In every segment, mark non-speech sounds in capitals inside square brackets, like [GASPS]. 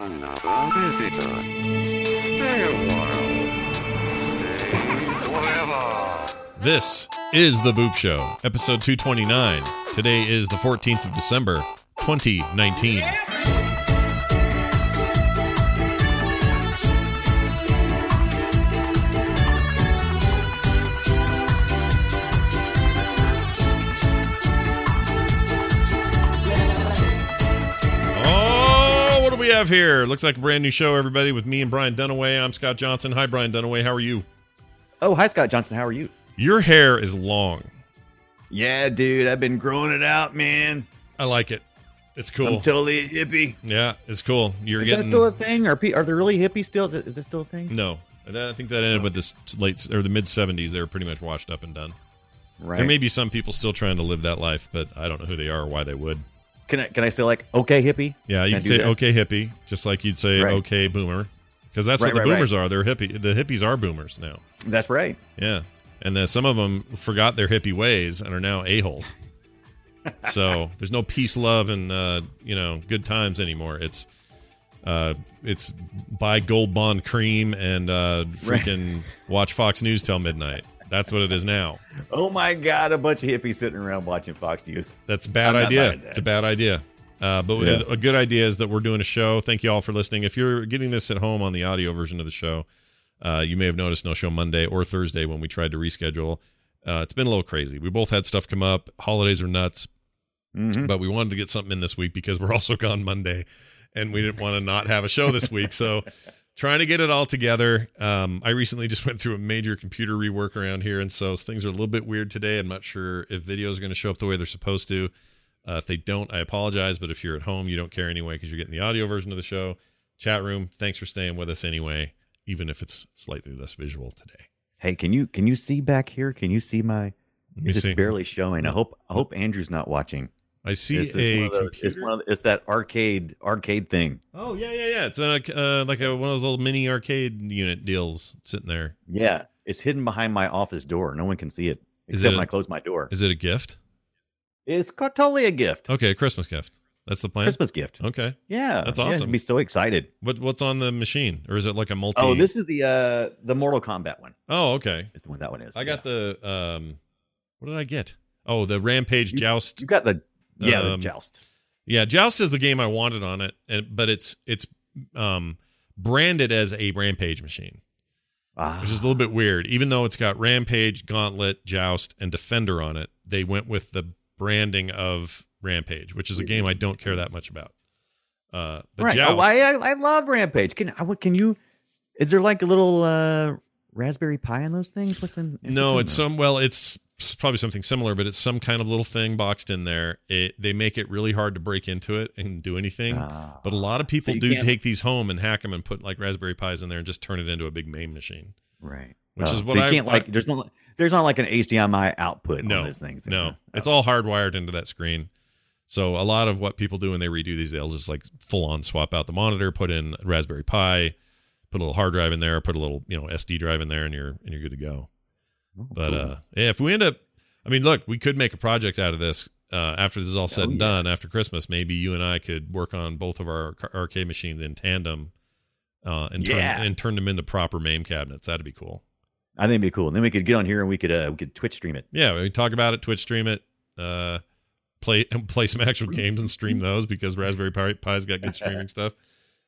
Another visitor. Stay a while. Stay forever. This is The Boop Show, episode 229. Today is the 14th of December, 2019. Oh, have here? Looks like a brand new show, everybody, with me and Brian Dunaway. I'm Scott Johnson. Hi, Brian Dunaway. How are you? Oh, hi, Scott Johnson. How are you? Your hair is long. Yeah, dude. I've been growing it out, man. I like it. It's cool. I'm totally a hippie. yeah, it's cool. You're Is getting that still a thing? Are pe- are there really hippies still? Is, it, is that still a thing? no. I think that ended with this late or the mid '70s. They were pretty much washed up and done. Right. There may be some people still trying to live that life, but I don't know who they are or why they would. Can I can I say like okay hippie? Yeah, you I can say okay hippie, just like you'd say Right. okay boomer, because that's Right, what the right, boomers are. They're hippie. The hippies are boomers now. That's right. Yeah, and then some of them forgot their hippie ways and are now a holes. [LAUGHS] so there's no peace, love, and uh, you know good times anymore. It's uh, it's buy gold bond cream and uh, freaking watch Fox News till midnight. That's what it is now. Oh my god, a bunch of hippies sitting around watching Fox News. That's a bad I'm idea. It's a bad idea. Uh, but Yeah. a good idea is that we're doing a show. Thank you all for listening. If you're getting this at home on the audio version of the show, uh, you may have noticed no show Monday or Thursday when we tried to reschedule. Uh, it's been a little crazy. We both had stuff come up. Holidays are nuts, Mhm. but we wanted to get something in this week because we're [LAUGHS] also gone Monday, and we didn't want to not have a show this week. So trying to get it all together. Um, I recently just [LAUGHS] went through a major computer rework around here, and so things are a little bit weird today. I'm not sure if videos are going to show up the way they're supposed to. Uh, if they don't, I apologize. But if you're at home, you don't care anyway because you're getting the audio version of the show. Chat room, thanks for staying with us anyway, even if it's slightly less visual today. Hey, can you can you see back here? Can you see my? It's see. just barely showing. I hope I hope Andrew's not watching. I see It's, a those, it's one of it's that arcade arcade thing. Oh yeah, yeah, yeah. It's a, uh, like a, one of those little mini arcade unit deals sitting there. Yeah, it's hidden behind my office door. No one can see it Is except it when I close my door. Is it a gift? It's totally a gift. Okay, a Christmas gift. That's the plan. Christmas gift. Okay. Yeah, That's awesome. I'd be so excited. What what's on the machine, or is it like a multi? Oh, this is the uh the Mortal Kombat one. Oh, okay. Is the one that one is. I got yeah. the um. What did I get? Oh, the Rampage You- Joust. You got the yeah Um, joust. Yeah, Joust is the game I wanted on it, and but it's it's um branded as a Rampage machine, Ah, which is a little bit weird. Even though it's got Rampage, Gauntlet, Joust, and Defender on it, they went with the branding of Rampage, which is a game I don't care that much about. Uh, but right. Joust, Oh, I, I I love Rampage. Can I? What can you? Is there like a little uh Raspberry Pi in those things? What's in? No, it's those? some. Well, it's probably something similar, but it's some kind of little thing boxed in there. It they make it really hard to break into it and do anything. Ah. but a lot of people you do take these home and hack them and put like Raspberry Pis in there and just turn it into a big MAME machine. right. which Oh, is so what you I- can't like. There's not there's not like an HDMI output No, on those things. No, Oh. it's all hardwired into that screen. So a lot of what people do when they redo these, they'll just like full on swap out the monitor, put in Raspberry Pi, put a little hard drive in there, put a little you know SD drive in there, and you're and you're good to go. Oh, But cool. uh, yeah, if we end up, I mean, look, we could make a project out of this uh, after this is all said Oh, and yeah. done. After Christmas, maybe you and I could work on both of our arcade machines in tandem, uh, and turn Yeah. and turn them into proper MAME cabinets. That'd be cool. I think it'd be cool. And then we could get on here and we could uh we could Twitch stream it. Yeah, we talk about it, Twitch stream it, uh, play [LAUGHS] play some actual games and stream those because Raspberry Pi's got good [LAUGHS] streaming stuff.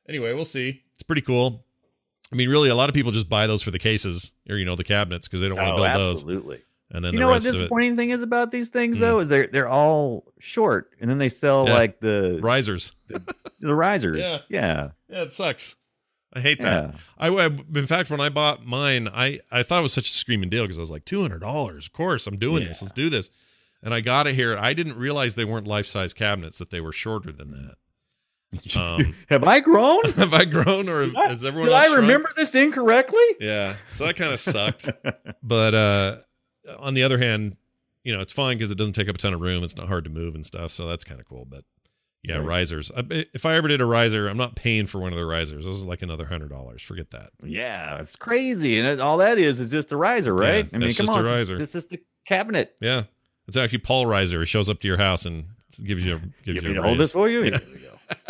Anyway, we'll see. It's pretty cool. I mean, really, a lot of people just buy those for the cases or you know the cabinets because they don't want to Oh, build those. absolutely. And then You the know what rest the of it, disappointing thing is about these things Mm. though is they're they're all short and then they sell Yeah. like the risers. [LAUGHS] the risers. Yeah. Yeah. Yeah, it sucks. I hate Yeah. that. I, I- in fact, when I bought mine, I I thought it was such a screaming deal because I was like two hundred dollars. Of course, I'm doing this. Let's do this. And I got it here. I didn't realize they weren't life size cabinets; that they were shorter than that. Um, [LAUGHS] Have I grown? [LAUGHS] have I grown or I- has everyone Did I shrunk? remember this incorrectly? Yeah, so that kind of sucked. [LAUGHS] but uh, on the other hand, you know, it's fine because it doesn't take up a ton of room. It's not hard to move and stuff, so that's kind of cool. But yeah, Right. risers. If I ever did a riser, I'm not paying for one of the risers. Those are like another hundred dollars. Forget that. Yeah, it's crazy, and it, all that is is just a riser, right? Yeah, I mean, it's come just a on, It's just a cabinet. Yeah, it's actually Paul Reiser. He shows up to your house and gives you gives You you, a to hold this for you? Yeah.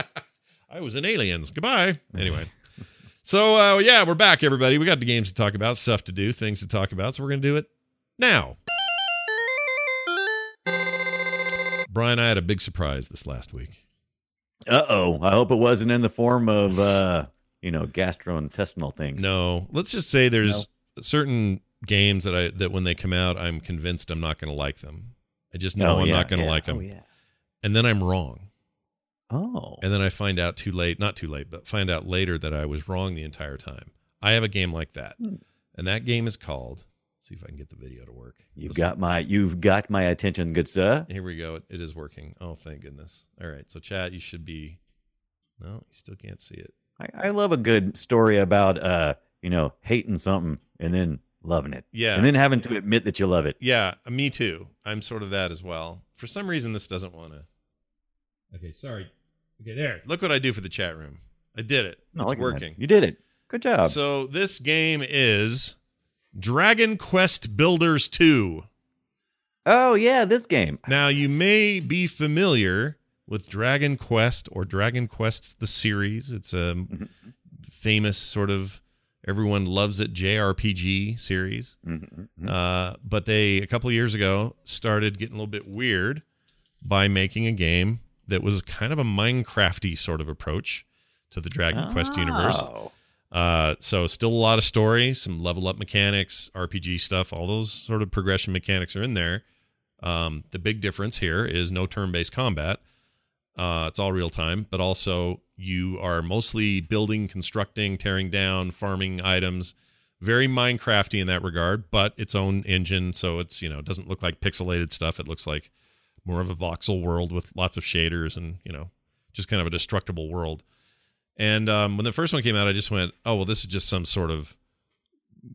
[LAUGHS] I was in Aliens. Goodbye. Anyway. So uh, yeah, we're back, everybody. We got the games to talk about, stuff to do, things to talk about. So we're gonna do it now. Brian, I had a big surprise this last week. Uh oh. I hope it wasn't in the form of uh, you know, gastrointestinal things. No, let's just say there's certain games that I that when they come out, I'm convinced I'm not gonna like them. I just know Oh, I'm yeah, not gonna yeah. like them, Oh, yeah. And then I'm wrong. Oh. and then I find out too late, not too late, but find out later that I was wrong the entire time. I have a game like that. Hmm. And that game is called see if I can get the video to work. You've Listen. got my you've got my attention, good sir. Here we go. It, it is working. Oh, thank goodness. All right. So chat, you should be No, you still can't see it. I, I love a good story about uh, you know, hating something and then loving it. Yeah. And then having to admit that you love it. Yeah, me too. I'm sort of that as well. For some reason this doesn't want to Okay, sorry. Okay, there. Look what I do for the chat room. I did it. I It's like that. working. You did it. Good job. So this game is Dragon Quest Builders 2. oh yeah, this game. Now, you may be familiar with Dragon Quest or Dragon Quest the series. It's a Mhm. famous sort of everyone loves it JRPG series. Mhm, mhm. Uh, but they a couple of years ago started getting a little bit weird by making a game that was kind of a Minecrafty sort of approach to the Dragon Quest universe. Oh. Uh, so still a lot of story, some level up mechanics, RPG stuff, all those sort of progression mechanics are in there. Um, the big difference here is no turn based combat. Uh, it's all real time, but also you are mostly building, constructing, tearing down, farming items. Very Minecrafty in that regard, but its own engine. So it's, you know, it doesn't look like pixelated stuff. It looks like more of a voxel world with lots of shaders and, you know, just kind of a destructible world. And um, when the first one came out, I just went, "Oh well, this is just some sort of,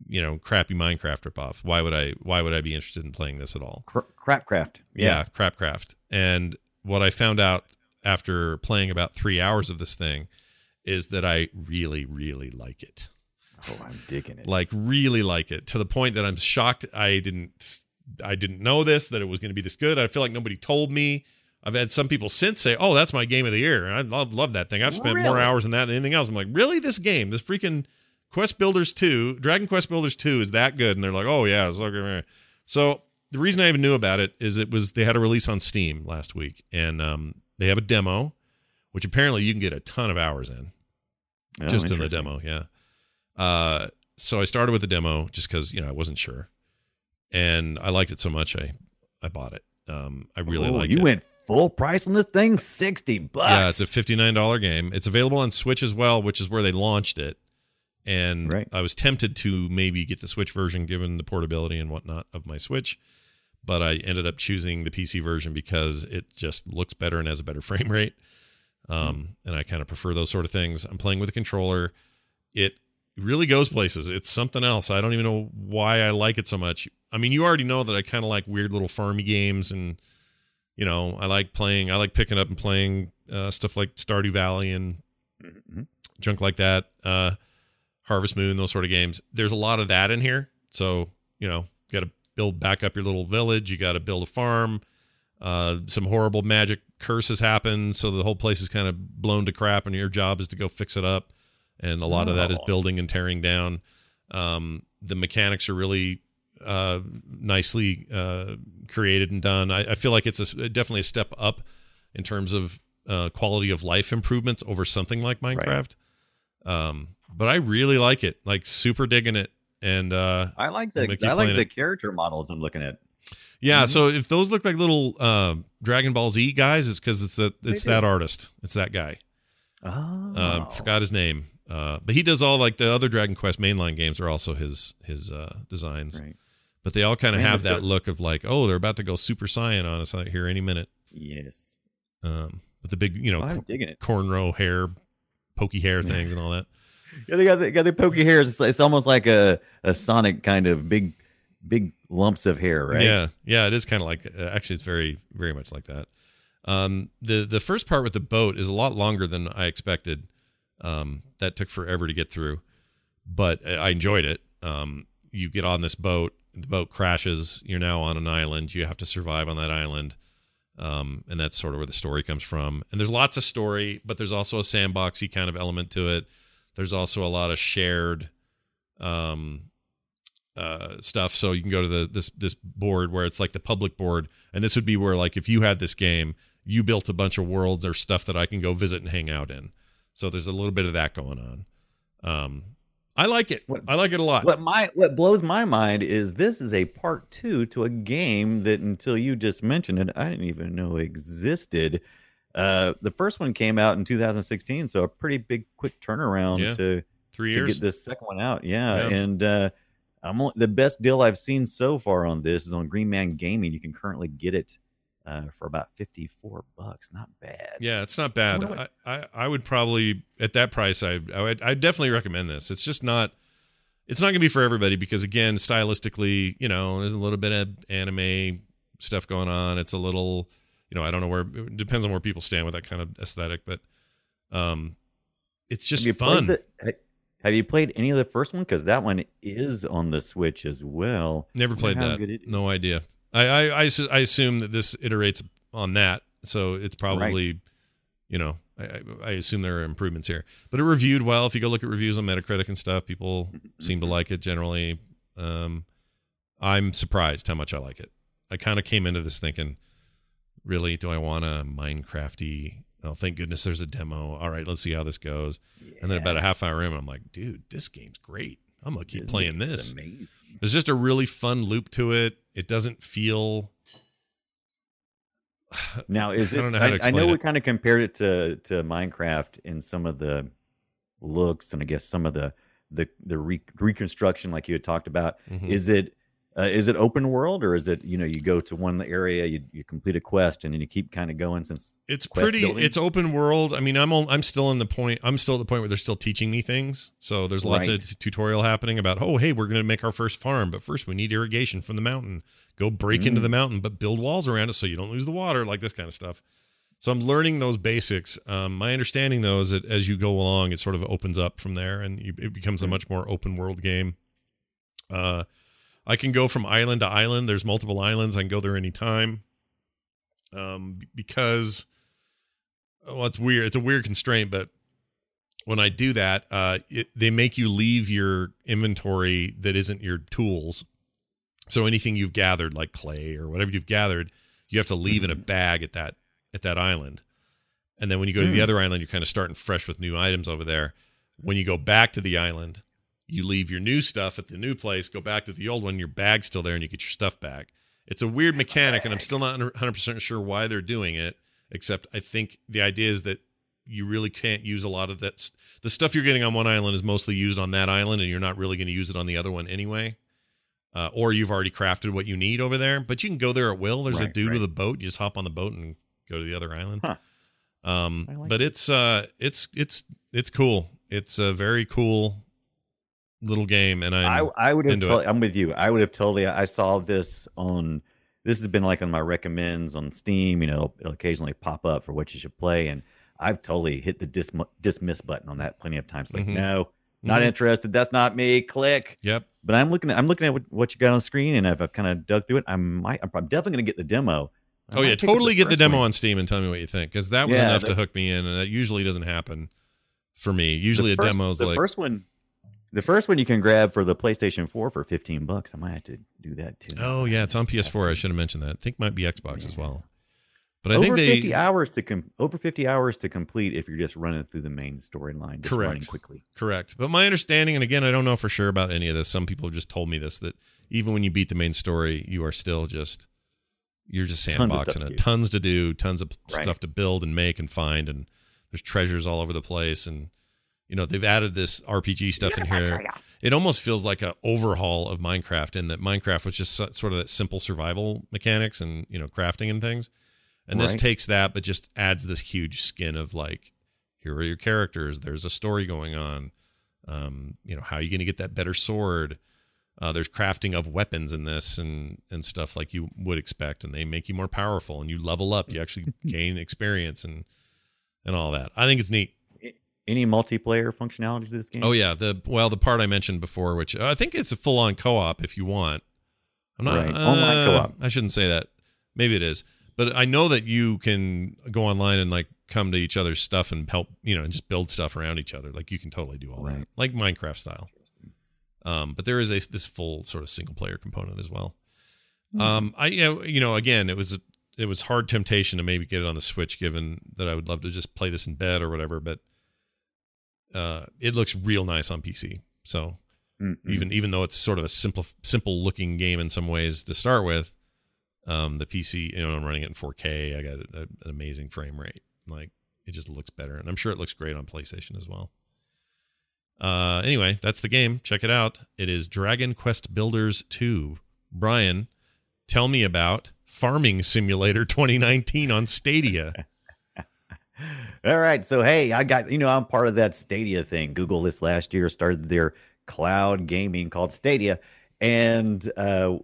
you know, crappy Minecraft ripoff. Why would I? Why would I be interested in playing this at all?" Cr- Crapcraft. Yeah, Crapcraft. And what I found out after playing about three hours of this thing is that I really, really like it. Oh, I'm digging it. Like, really like it to the point that I'm shocked I didn't. I didn't know this that it was going to be this good. I feel like nobody told me. I've had some people since say, "Oh, that's my game of the year." I love love that thing. I've spent more hours in that than anything else. I'm like, really? This game, this freaking Quest Builders Two, Dragon Quest Builders Two, is that good? And they're like, "Oh yeah, it's okay." So the reason I even knew about it is it was they had a release on Steam last week, and um, they have a demo, which apparently you can get a ton of hours in Oh, just in the demo. Yeah. Uh, so I started with the demo just because you know I wasn't sure, and I liked it so much I I bought it. Um, I really Oh, like you it. went full price on this thing, sixty bucks. Yeah, it's a fifty-nine dollar game. It's available on Switch as well, which is where they launched it. And Right. I was tempted to maybe get the Switch version, given the portability and whatnot of my Switch, but I ended up choosing the PC version because it just looks better and has a better [LAUGHS] frame rate. Um, and I kind of prefer those sort of things. I'm playing with a controller. It really goes places. It's something else. I don't even know why I like it so much. I mean, you already know that I kind of like weird little farmy games and you know, I like playing I like picking up and playing uh, stuff like Stardew Valley and Mhm. junk like that. Uh Harvest Moon, those sort of games. There's a lot of that in here. So, you know, got to build back up your little village, you got to build a farm. Uh, some horrible magic curses happen, so the whole place is kind of blown to crap, and your job is to go fix it up. And a lot of that is Oh. building and tearing down. Um, the mechanics are really uh, nicely uh, created and done. I, I feel like it's a, definitely a step up in terms of uh, quality of life improvements over something like Minecraft. Um, but I really like it, like super digging it. And uh, I like the I like playing the it. character models I'm looking at. yeah, Mhm. so if those look like little uh, Dragon Ball Z guys, it's because it's a, it's that artist, it's that guy. Oh, Uh, forgot his name, uh, but he does all like the other Dragon Quest mainline games are also his his uh, designs. Right. But they all kind of have that good. look of like, oh, they're about to go Super Saiyan on us out here any minute. Yes. Um, with the big, you know, Oh, I'm cor- digging it. cornrow hair, pokey hair [LAUGHS] things and all that. [LAUGHS] Yeah, they got the, got the pokey hairs. It's, it's almost like a, a Sonic kind of big big lumps of hair, right? Yeah, yeah, it is kind of like. Uh, actually, it's very, very much like that. Um, the the first part with the boat is a lot longer than I expected. Um, that took forever to get through, but I enjoyed it. Um, you get on this boat, the boat crashes. You're now on an island. You have to survive on that island, um, and that's sort of where the story comes from. And there's lots of story, but there's also a sandboxy kind of element to it. There's also a lot of shared um, uh, stuff. So you can go to the this this board where it's like the public board, and this would be where like if you had this game, you built a bunch of worlds or stuff that I can go visit and hang out in. So there's a little bit of that going on. Um, I like it. What- I like it a lot. What my what blows my mind is this is a part two to a game that until you just mentioned it, I didn't even know existed. Uh, the first one came out in 2016, so a pretty big, quick turnaround Yeah, to Three to years. get this second one out. Yeah, Yeah. and uh, I'm the best deal I've seen so far on this is on Green Man Gaming. You can currently get it uh, for about 54 bucks. Not bad. Yeah, it's not bad. I, what- I, I would probably at that price. I I would I definitely recommend this. It's just not. It's not gonna be for everybody because again, stylistically, you know, there's a little bit of anime stuff going on. It's a little, you know, I don't know where. It depends on where people stand with that kind of aesthetic, but um, it's just have fun. The, have you played any of the first one? Because that one is on the Switch as well. Never played that. No idea. I, I I I assume that this iterates on that, so it's probably, you know, I, I- I assume there are improvements here. But it reviewed well. If you go look at reviews on Metacritic and stuff, people seem to like it generally. Um, I'm surprised how much I like it. I kind of came into this thinking, really, do I want a Minecrafty? Oh, thank goodness there's a demo. All right, let's see how this goes. And then about a half hour in, I'm like, dude, this game's great. I'm gonna keep This playing this. amazing. There's just a really fun loop to it. It doesn't feel. [SIGHS] Now is this? don't know I, I know we kind of compared it to to Minecraft in some of the looks and I guess some of the the the re- reconstruction, like you had talked about. Mhm. Is it uh, is it open world or is it you know you go to one area, you, you complete a quest, and then you keep kind of going since It's pretty. building? It's open world. I mean, I'm all, I'm still in the point. I'm still at the point where they're still teaching me things. So there's lots Right. of tutorial happening about. Oh, hey, we're going to make our first farm, but first we need irrigation from the mountain. Go break into Mm. the mountain, but build walls around it so you don't lose the water. Like this kind of stuff. So I'm learning those basics. Um, my understanding though is that as you go along, it sort of opens up from there, and you, it becomes a much more open world game. Uh, I can go from island to island. There's multiple islands. I can go there anytime. Um, because well, it's weird. It's a weird constraint, but when I do that, uh, it, they make you leave your inventory that isn't your tools. So anything you've gathered, like clay or whatever you've gathered, you have to leave in a bag at that at that island. And then when you go to the Hmm. other island, you're kind of starting fresh with new items over there. When you go back to the island, you leave your new stuff at the new place, go back to the old one, your bag's still there, and you get your stuff back. It's a weird mechanic, and I'm still not 100% sure why they're doing it, except I think the idea is that you really can't use a lot of that. st- The stuff you're getting on one island is mostly used on that island, and you're not really going to use it on the other one anyway. Uh, or you've already crafted what you need over there, but you can go there at will. There's a dude right. with a boat. You just hop on the boat and go to the other island. Huh. Um, like but it's uh, it's it's it's cool. It's a very cool little game, and I, I'm I would have. To- I'm with you. I would have totally. I saw this on. This has been like on my recommends on Steam. You know, it'll occasionally pop up for what you should play, and I've totally hit the dis- dismiss button on that plenty of times. Like, Mhm. no, not Mhm. interested. That's not me. Click. Yep. But I'm looking at. I'm looking at what, you got on the screen, and I've, I've kind of dug through it. I might. I'm prob- definitely going to get the demo. I Oh yeah, totally get the demo one. on Steam and tell me what you think because that was Yeah, enough to hook me in, and that usually doesn't happen for me. Usually, the a demo's the like first one. The first one you can grab for the PlayStation 4 for 15 bucks. I might have to do that too. Oh yeah, it's on PS4. I should have mentioned that. I think it might be Xbox as well. But I over think they 50 hours to com- over 50 hours to complete if you're just running through the main storyline just running Correct. quickly correct. But my understanding, and again, I don't know for sure about any of this. Some people have just told me this that even when you beat the main story, you are still just you're just Tons of stuff sandboxing to it. do. Tons to do, tons of Right. stuff to build and make and find, and there's treasures all over the place. And you know they've added this RPG stuff in here. It almost feels like an overhaul of Minecraft in that Minecraft was just sort of that simple survival mechanics and you know crafting and things. And this Right. takes that, but just adds this huge skin of like, here are your characters. There's a story going on. Um, you know, how are you going to get that better sword? Uh, there's crafting of weapons in this and and stuff like you would expect, and they make you more powerful, and you level up. You actually [LAUGHS] gain experience and and all that. I think it's neat. Any multiplayer functionality to this game? Oh yeah, the well the part I mentioned before, which I think it's a full on co op if you want. I'm not Right. Online uh, co-op. I shouldn't say that. Maybe it is, but I know that you can go online and like come to each other's stuff and help, you know, and just build stuff around each other. Like you can totally do all that, like Minecraft style. Um, but there is a this full sort of single player component as well. Hmm. Um, I you know, you know again it was it was hard temptation to maybe get it on the Switch, given that I would love to just play this in bed or whatever, but uh, it looks real nice on PC. So Mm-mm. even even though it's sort of a simple simple looking game in some ways to start with, um, the PC you know I'm running it in 4K. I got a, an amazing frame rate. Like it just looks better, and I'm sure it looks great on PlayStation as well. Uh, anyway, that's the game. Check it out. It is Dragon Quest Builders 2. Brian, tell me about Farming Simulator 2019 on Stadia. [LAUGHS] All right. So, hey, I got, you know, I'm part of that Stadia thing. Google this last year started their cloud gaming called Stadia. And uh,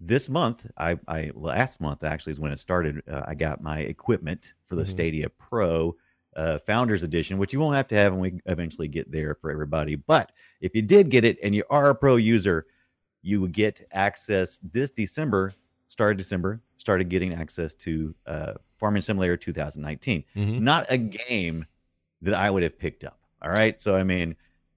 this month, I, I, last month actually is when it started. Uh, I got my equipment for the Mhm. Stadia Pro uh, Founders Edition, which you won't have to have when we eventually get there for everybody. But if you did get it and you are a pro user, you would get access this December, started December, started getting access to uh, Farming Simulator 2019 Mhm. not a game that I would have picked up. All right. So, I mean,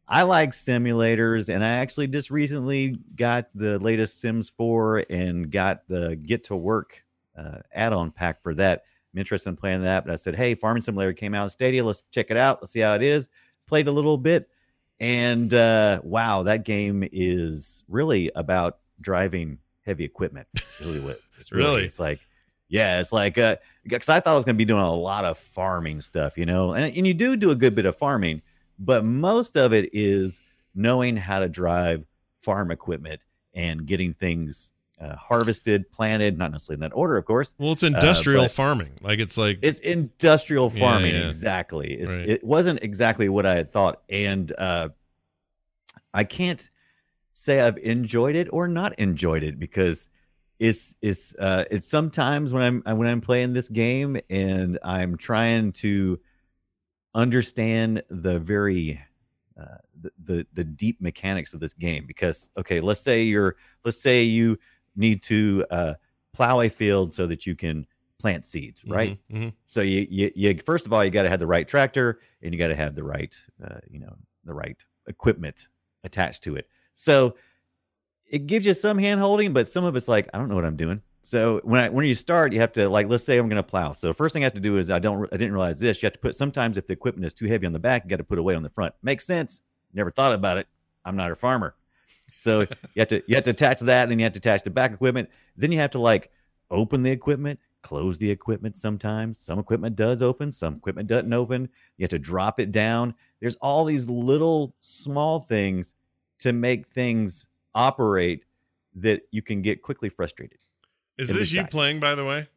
I like simulators, and I actually just recently got the latest Sims 4 and got the Get to Work uh, add on pack for that. I'm interested in playing that, but I said, hey, Farming Simulator came out in Stadia. Let's check it out. Let's see how it is. Played a little bit, and uh, wow, that game is really about driving heavy equipment. Really, what it's Really? It's like, yeah, it's like, uh, because I thought I was going to be doing a lot of farming stuff, you know, and and you do do a good bit of farming, but most of it is knowing how to drive farm equipment and getting things uh, harvested, planted, not necessarily in that order, of course. Well, it's industrial but- farming. Like it's like It's industrial Yeah, farming, yeah. exactly. It's, Right. It wasn't exactly what I had thought, and uh, I can't say I've enjoyed it or not enjoyed it because it's it's uh, it's sometimes when I'm when I'm playing this game and I'm trying to understand the very uh, the, the the deep mechanics of this game because okay let's say you're let's say you need to uh, plow a field so that you can plant seeds right Mhm, mhm. so you, you, you first of all, you got to have the right tractor and you got to have the right, uh, you know, the right equipment attached to it. So it gives you some hand holding, but some of it's like, I don't know what I'm doing. So when I, when you start, you have to like, let's say I'm going to plow. So first thing I have to do is I don't, I didn't realize this. You have to put, sometimes if the equipment is too heavy on the back, you got to put away on the front. Makes sense. Never thought about it. I'm not a farmer. So [LAUGHS] you have to, you have to attach that. and Then you have to attach the back equipment. Then you have to like open the equipment, close the equipment sometimes. Some equipment does open, some equipment doesn't open. You have to drop it down. There's all these little small things to make things operate that you can get quickly frustrated. Is this you playing, by the way?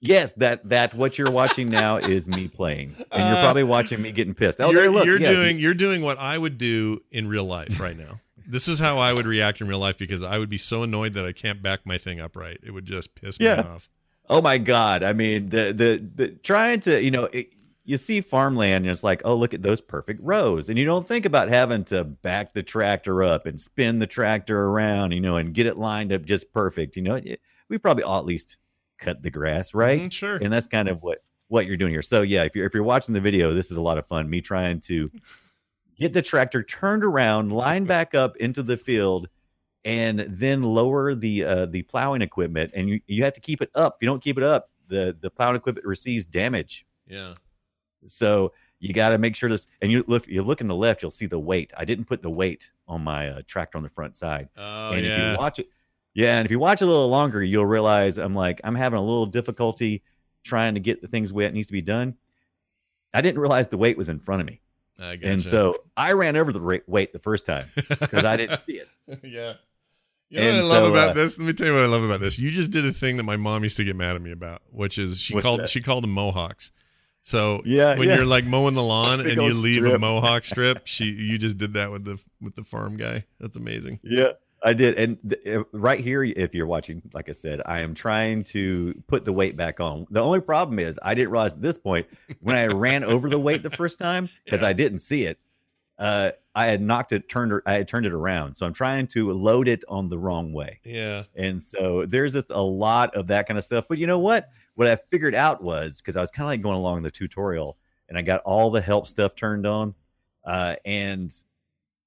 Yes, that that what you're watching now [LAUGHS] is me playing, and you're Uh, probably watching me getting pissed. Oh, you're look, you're yeah, doing you're doing what I would do in real life right now. this is how I would react in real life because I would be so annoyed that I can't back my thing upright. It would just piss me off. Oh my god! I mean, the the the trying to you know. It, you see farmland and it's like, oh, look at those perfect rows. And you don't think about having to back the tractor up and spin the tractor around, you know, and get it lined up just perfect. You know, we've probably all at least cut the grass, right? Mhm, sure. And that's kind of what what you're doing here. So yeah, if you're if you're watching the video, this is a lot of fun. Me trying to get the tractor turned around, line [LAUGHS] back up into the field, and then lower the uh, the plowing equipment. And you you have to keep it up. If you don't keep it up, the the plowing equipment receives damage. Yeah. So you got to make sure this. And you look you look in the left, you'll see the weight. I didn't put the weight on my uh, tractor on the front side. Oh and if you watch it, yeah, and if you watch it a little longer, you'll realize I'm like I'm having a little difficulty trying to get the things way it needs to be done. I didn't realize the weight was in front of me, I and so I ran over the weight the first time because I didn't see it. [LAUGHS] yeah. You know what I love so, about uh, this? Let me tell you what I love about this. You just did a thing that my mom used to get mad at me about, which is she called that? she called them mohawks. So Yeah, when yeah. you're like mowing the lawn and you leave a mohawk [LAUGHS] strip, she you just did that with the with the farm guy. That's amazing. Yeah, I did. And th- right here, if you're watching, like I said, I am trying to put the weight back on. The only problem is I didn't realize at this point when I ran over the weight the first time because I didn't see it. Uh, I had knocked it, turned, I had turned it around. So I'm trying to load it on the wrong way. Yeah. And so there's just a lot of that kind of stuff. But you know what? What I figured out was because I was kind of like going along the tutorial and I got all the help stuff turned on. Uh, and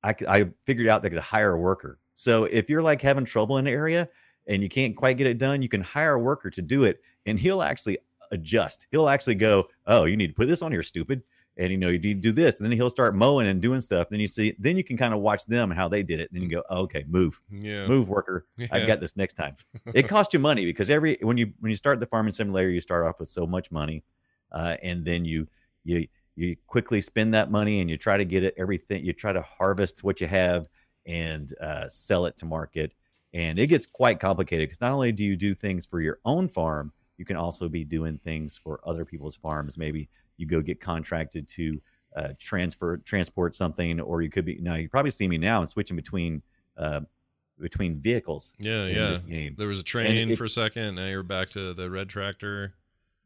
I figured out they could hire a worker. So if you're like having trouble in an area and you can't quite get it done, you can hire a worker to do it and he'll actually adjust. He'll actually go, Oh, you need to put this on here, stupid. And you know, you need to do this. And then he'll start mowing and doing stuff. Then you see, then you can kind of watch them and how they did it. Then you go, oh, okay, move Yeah. move worker [LAUGHS] Yeah. i've got this next time it costs you money because every when you when you start the farming simulator you start off with so much money uh, and then you you you quickly spend that money and you try to get it everything you try to harvest what you have and uh, sell it to market and it gets quite complicated because not only do you do things for your own farm you can also be doing things for other people's farms maybe you go get contracted to uh, transfer transport something or you could be now you probably see me now i'm switching between uh, between vehicles Yeah, in yeah. this game. There was a train it- for a second. Now you're back to the red tractor.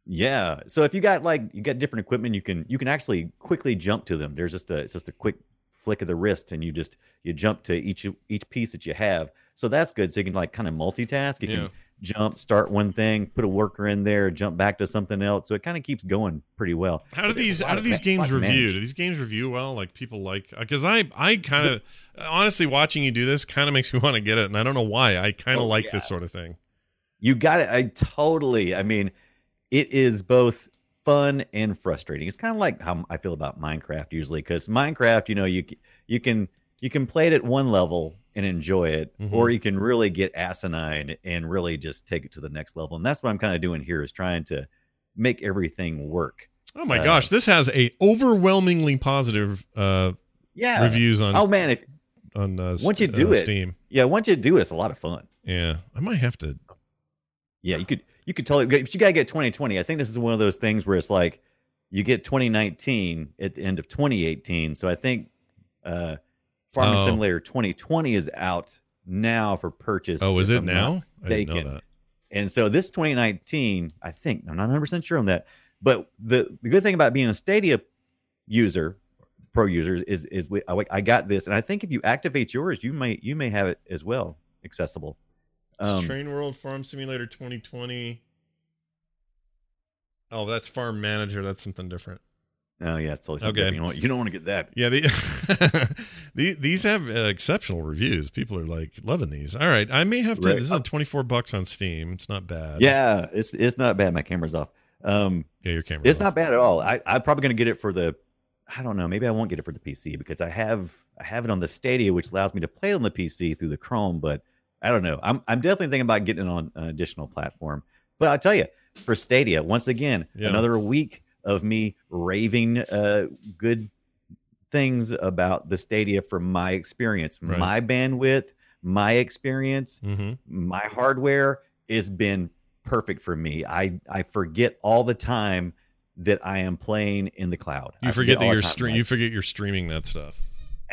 Yeah. So if you got like you got different equipment, you can you can actually quickly jump to them. There's just a it's just a quick flick of the wrist, and you just you jump to each each piece that you have. So that's good. So you can like kind of multitask. You Yeah. can jump, start one thing, put a worker in there, jump back to something else. So it kind of keeps going pretty well. How do these how do these ma- games review? manage. Do these games review well? Like people like uh, because I I kind of honestly watching you do this kind of makes me [LAUGHS] want to get it, and I don't know why. I kind of Oh, like yeah. this sort of thing. You got it. I totally. I mean, it is both fun and frustrating. It's kind of like how I feel about Minecraft usually, because Minecraft, you know, you you can you can play it at one level and enjoy it, Mhm. or you can really get asinine and really just take it to the next level. And that's what I'm kind of doing here is trying to make everything work. Oh my Uh, gosh, this has a overwhelmingly positive uh, Yeah. reviews on Oh man, if on uh, once you do uh, it- Steam. yeah, once you do it, it's a lot of fun. Yeah, I might have to. Yeah, you could you could totally but you gotta get 2020. I think this is one of those things where it's like you get 2019 at the end of 2018. So I think uh Farming Oh. Simulator 2020 is out now for purchase. Oh, is it I'm now? I didn't mistaken. know that. And so this 2019, I think I'm not 100 percent sure on that. But the the good thing about being a Stadia user, pro user, is is we, I, I got this, and I think if you activate yours, you may you may have it as well accessible. Um, Train World Farm Simulator 2020. Oh, that's Farm Manager. That's something different. Oh yeah, it's totally something Okay. different. You don't, want- you don't want to get that. Yeah, the, [LAUGHS] the these have uh, exceptional reviews. People are like loving these. All right, I may have to. Right. This is on 24 bucks on Steam. It's not bad. Yeah, it's it's not bad. My camera's off. Um, yeah, your camera. it's not bad at all. I I'm probably gonna get it for the. I don't know. Maybe I won't get it for the PC because I have I have it on the Stadia, which allows me to play it on the PC through the Chrome. But I don't know. I'm I'm definitely thinking about getting it on an additional platform. But I'll tell you, for Stadia, once again, Yeah. another week of me raving uh, good things about the Stadia from my experience, Right. my bandwidth, my experience hmm my hardware has been perfect for me. I I forget all the time that I am playing in the cloud. You I forget that you're stream. You forget you're streaming that stuff.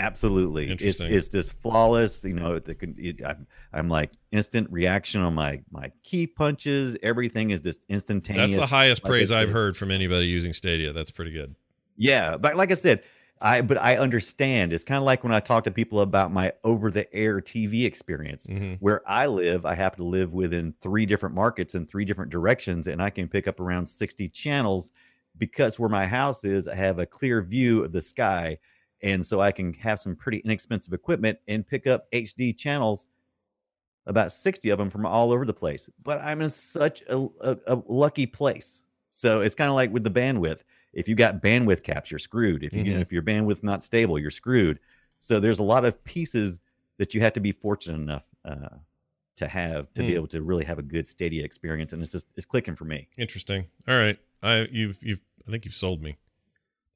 Absolutely. It's it's just flawless. You know, the, it, I'm, I'm like instant reaction on my my key punches. Everything is just instantaneous. That's the highest like praise I've heard from anybody using Stadia. That's pretty good. Yeah, but like I said, I but I understand. It's kind of like when I talk to people about my over the air TV experience. hmm where I live, I happen to live within three different markets in three different directions, and I can pick up around 60 channels because where my house is, I have a clear view of the sky. And so I can have some pretty inexpensive equipment and pick up HD channels, about 60 of them from all over the place. But I'm in such a, a, a lucky place. So it's kind of like with the bandwidth. If you got bandwidth caps, you're screwed. If you Mhm. if your bandwidth not stable, you're screwed. So there's a lot of pieces that you have to be fortunate enough uh, to have to Hmm. be able to really have a good Stadia experience, and it's just it's clicking for me. Interesting. All right, I you've you've I think you've sold me.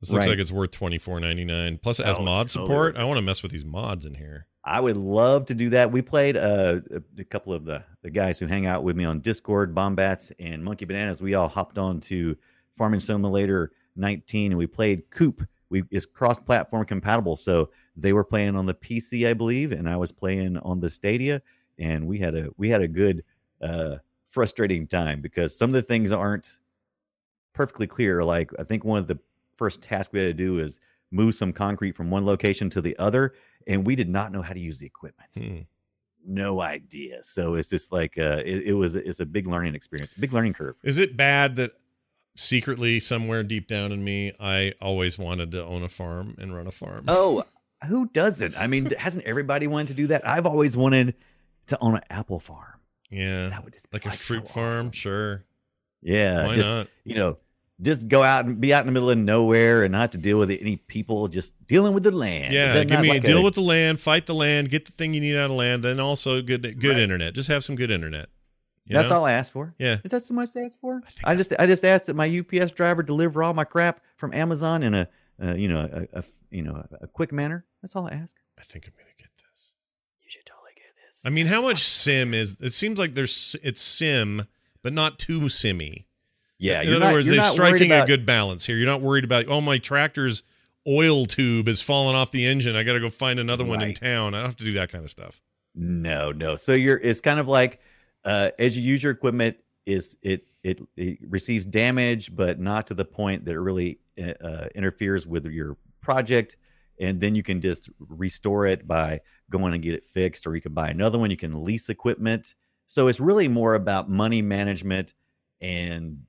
This looks Right. like it's worth twenty four ninety nine. Plus, it has Oh, mod it's totally support. worth I want to mess with these mods in here. I would love to do that. We played uh, a, a couple of the, the guys who hang out with me on Discord, Bombats and Monkey Bananas. We all hopped on to Farming Simulator 19 and we played Coop. We is cross-platform compatible, so they were playing on the PC, I believe, and I was playing on the Stadia, and we had a we had a good uh, frustrating time because some of the things aren't perfectly clear. Like I think one of the first task we had to do is move some concrete from one location to the other, and we did not know how to use the equipment. Hmm. No idea. So it's just like uh, it, it was. It's a big learning experience, big learning curve. Is it bad that secretly somewhere deep down in me, I always wanted to own a farm and run a farm? Oh, who doesn't? I mean, hasn't everybody wanted to do that? I've always wanted to own an apple farm. yeah, That would just be like a like so fruit farm. awesome. Sure, Yeah, why just not? you know, just go out and be out in the middle of nowhere and not have to deal with any people, just dealing with the land. Yeah, give me like deal a- with the land, fight the land, get the thing you need out of land, then also good good Right. internet. Just have some good internet. you That's know? all I asked for. Yeah. Is that so much to ask for? I I, just I just asked that my UPS driver deliver all my crap from Amazon in a uh, you know a, a you know a quick manner. That's all I ask. I think I'm gonna get this. You should totally get this. I mean, how much sim is? It seems like there's it's sim, but not too simmy. Yeah, In other not- words, they're striking a good balance here. You're not worried about oh my tractor's oil tube is falling off the engine. I got to go find another one in town. I don't have to do that kind of stuff. No, no. So you're it's kind of like uh, as you use your equipment, is it, it it receives damage, but not to the point that it really uh, interferes with your project, and then you can just restore it by going and get it fixed, or you can buy another one. You can lease equipment. So it's really more about money management and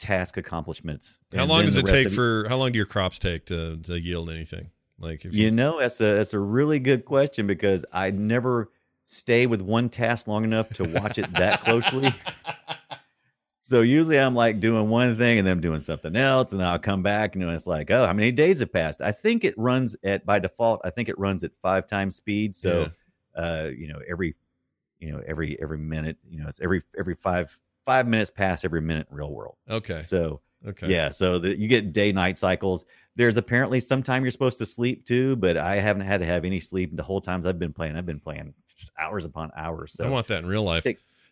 task accomplishments. How long does it take for? How long do your crops take to to yield anything? Like if You know, that's a that's a really good question because I never stay with one task long enough to watch it that closely. [LAUGHS] So usually I'm like doing one thing and then I'm doing something else, and I'll come back and it's like, oh, how many days have passed? I think it runs at by default. I think it runs at five times speed. So, uh, you know, every, you know, every every minute, you know, it's every every five five minutes past every minute in real world. okay, So okay, yeah, so that you get day night cycles. There's apparently some time you're supposed to sleep too, but I haven't had to have any sleep the whole times I've been playing. I've been playing hours upon hours. So I want that in real life.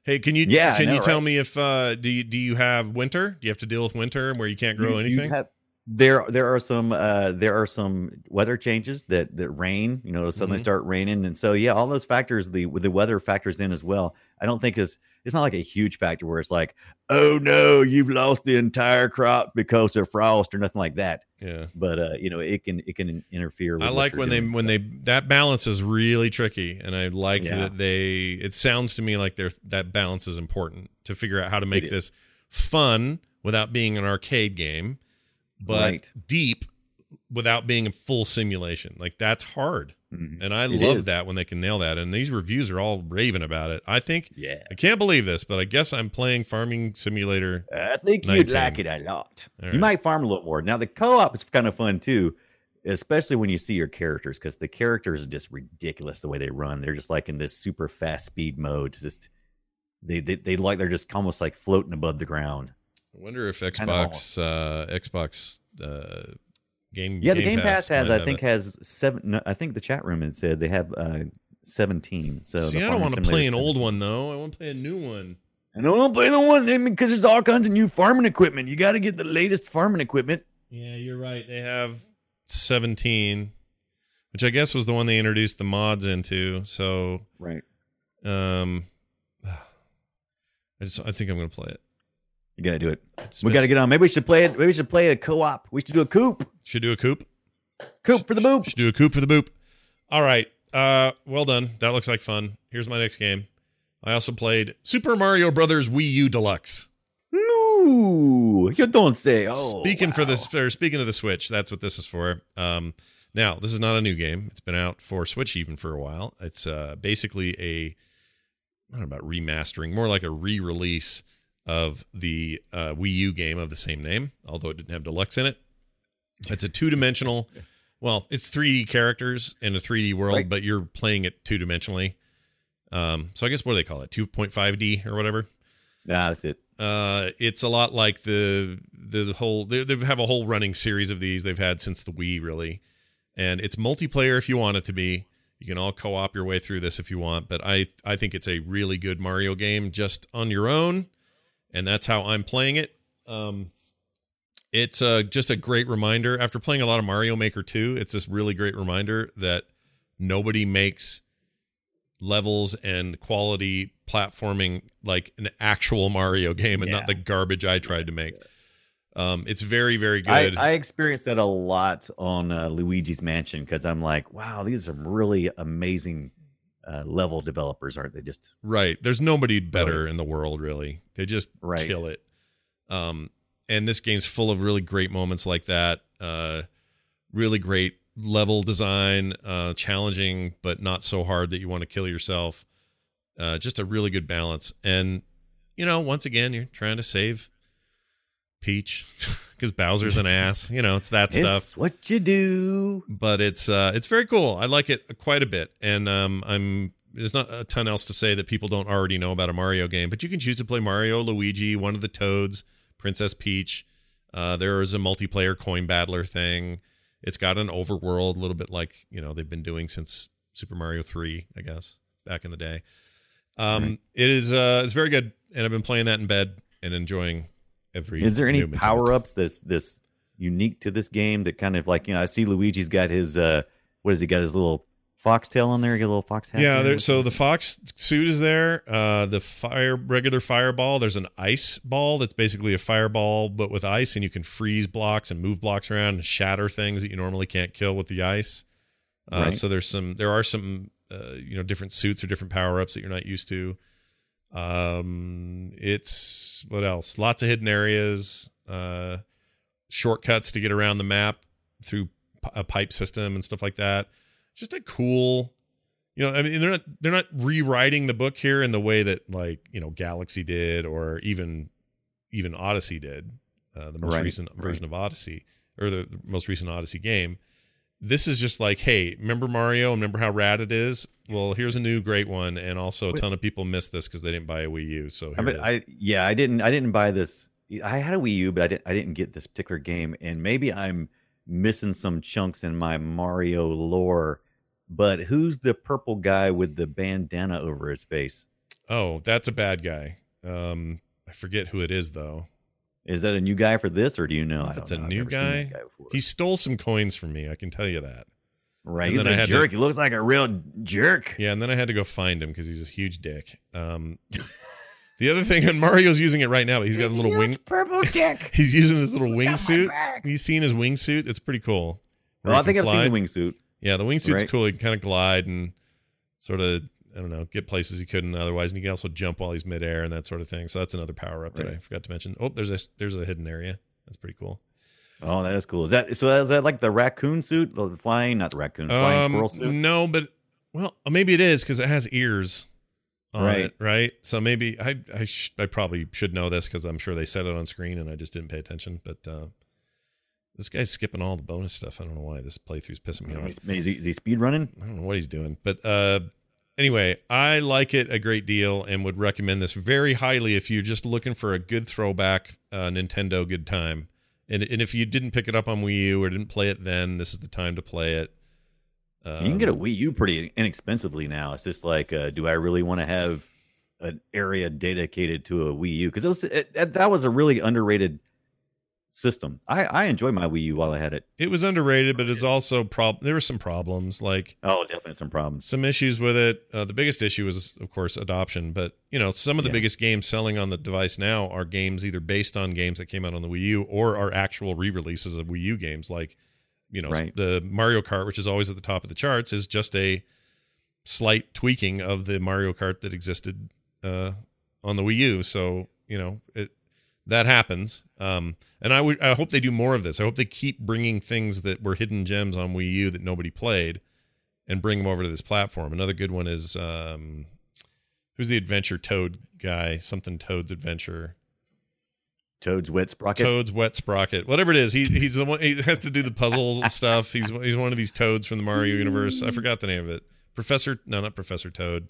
Hey, can you Yeah, can you tell right? me if uh do you do you have winter? Do you have to deal with winter where you can't grow you- you anything? have- there there are some uh there are some weather changes that that rain, you know, it'll suddenly Mhm. start raining. And so yeah, all those factors, the the weather factors in as well. I don't think is it's not like a huge factor where it's like, oh no, you've lost the entire crop because of frost or nothing like that. yeah. But uh, you know, it can it can interfere with I like when they doing, when so. they that balance is really tricky, and I like Yeah. that they. It sounds to me like there that balance is important to figure out how to make this fun without being an arcade game, but Right. deep without being a full simulation. Like that's hard, Mhm. and I It love is. that when they can nail that. And these reviews are all raving about it. I think Yeah. I can't believe this, but I guess I'm playing Farming Simulator. I think 19. you'd like it a lot. All You might farm a little more. Now the co-op is kind of fun too, especially when you see your characters because the characters are just ridiculous the way they run. They're just like in this super fast speed mode. Just they they, they like they're just almost like floating above the ground. I wonder if Xbox uh, Xbox uh, game Yeah, the Game Pass, has I think it. has seven. No, I think the chat room had said they have uh seventeen. So See, I don't want to play an old one though. I want to play a new one. And I don't want to play the one because there's all kinds of new farming equipment. You got to get the latest farming equipment. Yeah, you're right. They have 17, which I guess was the one they introduced the mods into. So, Right. um, [SIGHS] I just I think I'm gonna play it. You got to do it. We got to get on. Maybe we should play it. Maybe we should play a co-op. We should do a coop. Should do a coop. Coop for the boop. Should do a coop for the boop. All right. Uh, well done. That looks like fun. Here's my next game. I also played Super Mario Brothers Wii U Deluxe. No, you don't say. Oh, speaking for this, or speaking of the Switch, that's what this is for. Um, now this is not a new game. It's been out for Switch even for a while. It's uh, basically a I don't know about remastering, more like a re-release of the uh, Wii U game of the same name, although it didn't have deluxe in it. It's a two-dimensional. Well, it's 3D characters in a 3D world, Right. but you're playing it two-dimensionally. Um, so I guess what do they call it? 2.5D or whatever Yeah, that's it. uh it's a lot like the the whole they, they have a whole running series of these they've had since the wii really and it's multiplayer if you want it to be You can all co-op your way through this if you want, but I I think it's a really good Mario game just on your own, and that's how I'm playing it. Um, it's uh, just a great reminder. After playing a lot of Mario Maker 2, it's this really great reminder that nobody makes levels and quality platforming like an actual Mario game and Yeah. not the garbage I tried to make. Um, it's very, very good. I experienced that a lot on uh, Luigi's Mansion because I'm like, wow, these are really amazing uh, level developers, aren't they? Just Right. There's nobody better Right. in the world, really. They just Right. kill it. Um, and this game's full of really great moments like that. Uh, really great level design, uh, challenging but not so hard that you want to kill yourself. Uh, just a really good balance. And you know, once again, you're trying to save Peach [LAUGHS] because Bowser's an ass. You know, it's that stuff it's what you do. but it's uh it's very cool. I like it quite a bit, and um I'm there's not a ton else to say that people don't already know about a Mario game, but you can choose to play Mario, Luigi, one of the Toads, Princess Peach. Uh, there is a multiplayer coin battler thing. It's got an overworld, a little bit like you know they've been doing since Super Mario Three, I guess, back in the day. Um, Right. it is uh, it's very good, and I've been playing that in bed and enjoying every. Is there any power ups that's this unique to this game that kind of like you know I see Luigi's got his uh what has he got his little foxtail on there? He got a little fox hat. Yeah, there? there, so the fox suit is there. Uh, the fire regular fireball. There's an ice ball that's basically a fireball but with ice, and you can freeze blocks and move blocks around and shatter things that you normally can't kill with the ice. Uh, Right. So there's some. There are some. Uh, you know, different suits or different power ups that you're not used to. Um, it's what else? Lots of hidden areas. Uh, shortcuts to get around the map through a pipe system and stuff like that. Just a cool you know, I mean, they're not they're not rewriting the book here in the way that like you know Galaxy did or even even Odyssey did, uh, the most Right, recent right. version of Odyssey or the most recent Odyssey game. This is just like, hey, remember Mario? Remember how rad it is? Well, here's a new great one, and also a ton of people missed this because they didn't buy a Wii U. So here I mean, it is. I yeah, I didn't I didn't buy this. I had a Wii U, but I didn't I didn't get this particular game, and maybe I'm missing some chunks in my Mario lore. But who's the purple guy with the bandana over his face? oh, that's a bad guy. Um, I forget who it is though. Is that a new guy for this, or do you know? If I don't it's a know. New that guy. He stole some coins from me. I can tell you that. right. and He's then I a had to- jerk. He looks like a real jerk. Yeah, and then I had to go find him because he's a huge dick. Um, the other thing, and Mario's using it right now. But he's got a little wing. purple dick. [LAUGHS] He's using his little wingsuit. He's seen his wingsuit. It's pretty cool. Where Well, I think I've seen the wingsuit. Yeah, the wingsuit's Right. cool. He can kind of glide and sort of, I don't know, get places he couldn't otherwise. And he can also jump while he's midair and that sort of thing. So that's another power up that I forgot to mention. Oh, there's a there's a hidden area. That's pretty cool. Oh, that is cool. Is that so? Is that like the raccoon suit, the flying, not the raccoon, flying Um, squirrel suit? No, but well, maybe it is because it has ears on Right. it, right? So maybe I I, sh- I probably should know this because I'm sure they said it on screen and I just didn't pay attention. But uh, this guy's skipping all the bonus stuff. I don't know why this playthrough's pissing me off. Is he, is he speed running? I don't know what he's doing, but uh, anyway, I like it a great deal and would recommend this very highly if you're just looking for a good throwback uh, Nintendo good time. And and if you didn't pick it up on Wii U or didn't play it then, this is the time to play it. Um, you can get a Wii U pretty inexpensively now. It's just like, uh, do I really want to have an area dedicated to a Wii U? Because it was it, that- that was a really underrated system. I I enjoyed my Wii U while I had it. It was underrated, but it's also prob. There were some problems, like Oh, definitely some problems. some issues with it. Uh, the biggest issue was, of course, adoption. But you know, some of the Yeah. biggest games selling on the device now are games either based on games that came out on the Wii U or are actual re-releases of Wii U games. Like, you know, Right. the Mario Kart, which is always at the top of the charts, is just a slight tweaking of the Mario Kart that existed uh, on the Wii U. So you know, it that happens. Um, and I would I hope they do more of this. I hope they keep bringing things that were hidden gems on Wii U that nobody played and bring them over to this platform. Another good one is um, who's the Adventure Toad guy? Something Toad's Adventure. Toad's wet sprocket. Toad's Wet Sprocket. Whatever it is, he he's the one. He [LAUGHS] has to do the puzzles and [LAUGHS] stuff. He's he's one of these Toads from the Mario universe. I forgot the name of it. Professor? No, not Professor Toad.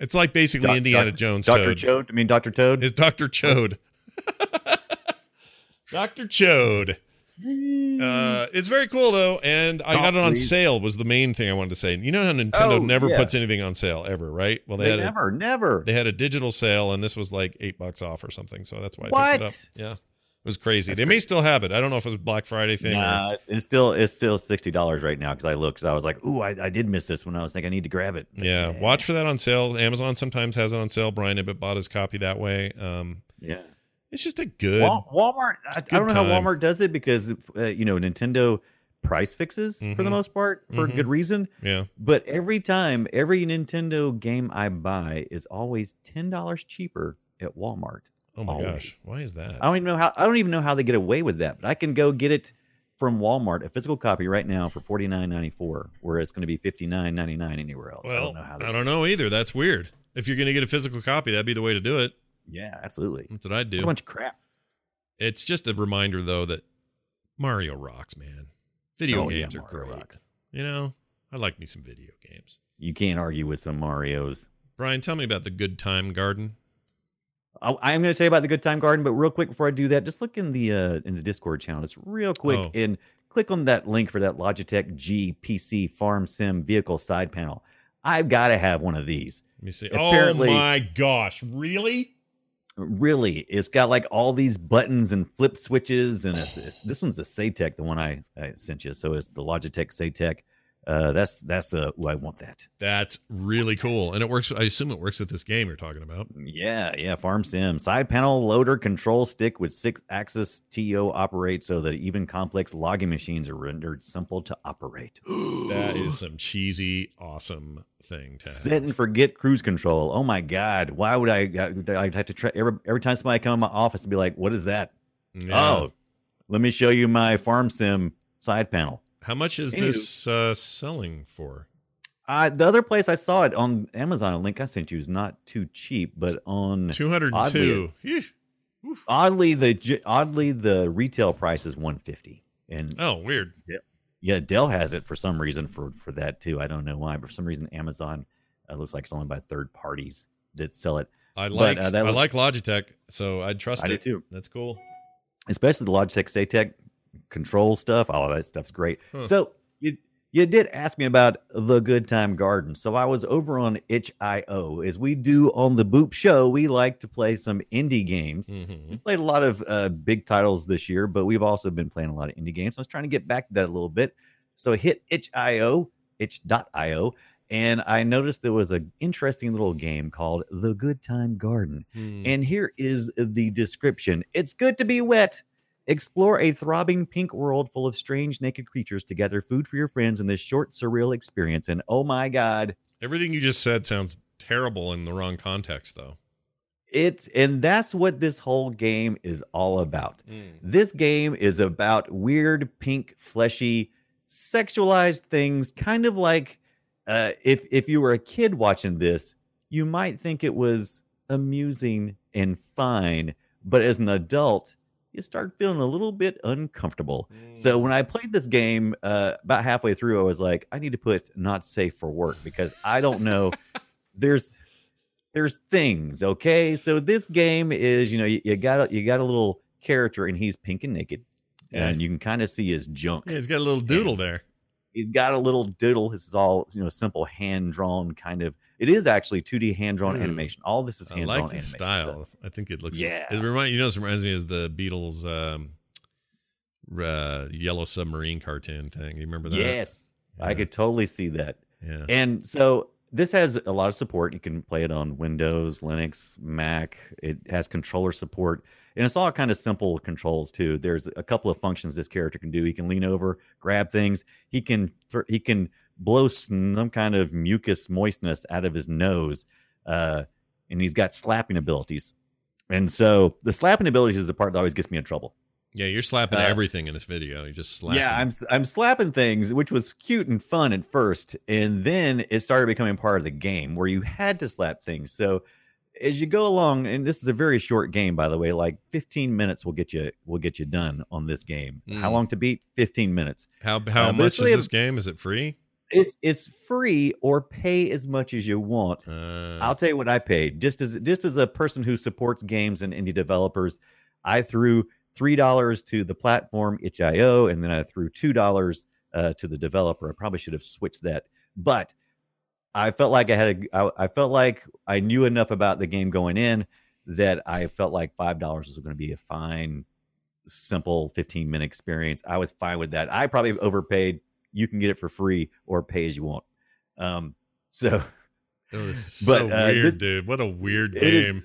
It's like basically Doc- Indiana Doc- Jones. Doctor Toad. Chode. I mean Doctor Toad. It's Dr. Chode. [LAUGHS] Dr. Chode. Uh, it's very cool though, and I got it on please. sale. Was the main thing I wanted to say. You know how Nintendo Oh, never yeah. puts anything on sale ever, right? Well, they, They had never, never. A, they had a digital sale, and this was like eight bucks off or something. So that's why I picked it up. What? Yeah, was crazy. they may still have it. I don't know if it was Black Friday thing. Nah, it's, it's still it's still sixty dollars right now because I looked. 'cause I was like, "Ooh, I, I did miss this when I was thinking I need to grab it." Yeah, watch for that on sale. Amazon sometimes has it on sale. Brian Ibbott bought his copy that way. Um, Yeah, it's just a good. Walmart. I, I don't know how. Walmart does it because uh, you know Nintendo price fixes for the Mhm. most part for Mhm. good reason. Yeah, But every time, every Nintendo game I buy is always ten dollars cheaper at Walmart. Oh my gosh, why is that? I don't even know how. I don't even know how they get away with that. But I can go get it from Walmart, a physical copy right now for forty nine ninety four, where it's going to be fifty nine ninety nine anywhere else. I Well, don't know how. I don't know either. That's weird. If you're going to get a physical copy, that'd be the way to do it. Yeah, absolutely. That's what I'd What a bunch of crap. It's just a reminder, though, that Mario rocks, man. Video Oh, yeah, games are Mario great. rocks. You know, I like me some video games. You can't argue with some Mario's. Brian, tell me about the Good Time Garden. I, I'm going to say about the Good Time Garden, but real quick before I do that, just look in the uh, in the Discord channel. Just real quick Oh. and click on that link for that Logitech G PC Farm Sim vehicle side panel. I've got to have one of these. Let me see. Apparently- oh my gosh, really? Really, it's got like all these buttons and flip switches, and it's, it's, this one's the Saitek, the one I, I sent you. So it's the Logitech Saitek. Uh, that's that's uh, ooh, I want that. That's really cool, and it works. I assume it works with this game you're talking about. Yeah, yeah, Farm Sim. Side panel loader control stick with six axis TO operate so that even complex logging machines are rendered simple to operate. [GASPS] That is some cheesy, awesome thing to have. And forget cruise control. Oh my God. Why would I? I'd have to try every, every time somebody come in my office and be like, what is that? Yeah. Oh, let me show you my Farm Sim side panel. How much is Anywho. this uh, selling for? Uh, the other place I saw it on Amazon, a link I sent you is not too cheap, but on Two hundred two. oddly the oddly the retail price is 150 and Oh, weird. Yeah, yeah, Dell has it for some reason for for that too. I don't know why, but for some reason Amazon uh, looks like it's owned by third parties that sell it. I But, like uh, that I looks- like Logitech, so I'd trust I do it. too, That's cool. especially the Logitech Saitek control stuff. All of that stuff's great. Huh. So you you did ask me about the Good Time Garden. So I was over on itch.io. As we do on the Boop Show, we like to play some indie games. hmm We played a lot of uh, big titles this year, but we've also been playing a lot of indie games. I was trying to get back to that a little bit. So I hit itch.io, itch.io, and I noticed there was an interesting little game called The Good Time Garden. Hmm. And here is the description It's good to be wet. Explore a throbbing pink world full of strange naked creatures to gather food for your friends in this short, surreal experience. And oh my God, Everything you just said sounds terrible in the wrong context, though. it's and that's what this whole game is all about. This game is about weird, pink, fleshy, sexualized things, kind of like uh, if if you were a kid watching this, you might think it was amusing and fine, but as an adult, you start feeling a little bit uncomfortable. So when I played this game, uh, about halfway through, I was like, I need to put "not safe for work" because I don't know. [LAUGHS] there's there's things, okay. So this game is, you know, you, you got a, you got a little character, and he's pink and naked, Yeah. and you can kind of see his junk. Yeah, he's got a little doodle there. He's got a little doodle. This is all you know, simple hand drawn kind of. It is actually 2D hand drawn Ooh. animation. All this is hand drawn I like the style. stuff. I think it looks. Yeah. It remind you know. This reminds me of the Beatles um, uh, Yellow Submarine cartoon thing. You remember that? Yes, I could totally see that. Yeah. And so this has a lot of support. You can play it on Windows, Linux, Mac. It has controller support. And it's all kind of simple controls too. There's a couple of functions this character can do. He can lean over, grab things. He can thr- he can blow some kind of mucus moistness out of his nose. Uh, and he's got slapping abilities. And so the slapping abilities is the part that always gets me in trouble. Yeah, you're slapping Uh, everything in this video. You just slapping. Yeah, I'm I'm slapping things, which was cute and fun at first, and then it started becoming part of the game where you had to slap things. So as you go along, and this is a very short game, by the way, like 15 minutes will get you will get you done on this game. How Mm. long to beat? 15 minutes. How how Uh, much is this game? Is it free? It's it's free or pay as much as you want. Uh, I'll tell you what I paid. Just as just as a person who supports games and indie developers, I threw three dollars to the platform itch.io, and then I threw two dollars uh, to the developer. I probably should have switched that, but I felt like I had a. I, I felt like I knew enough about the game going in that I felt like five dollars was going to be a fine, simple fifteen minute experience. I was fine with that. I probably overpaid. You can get it for free or pay as you want. Um, so Oh, this is [LAUGHS] But, so uh, weird, this- dude. What a weird is- game.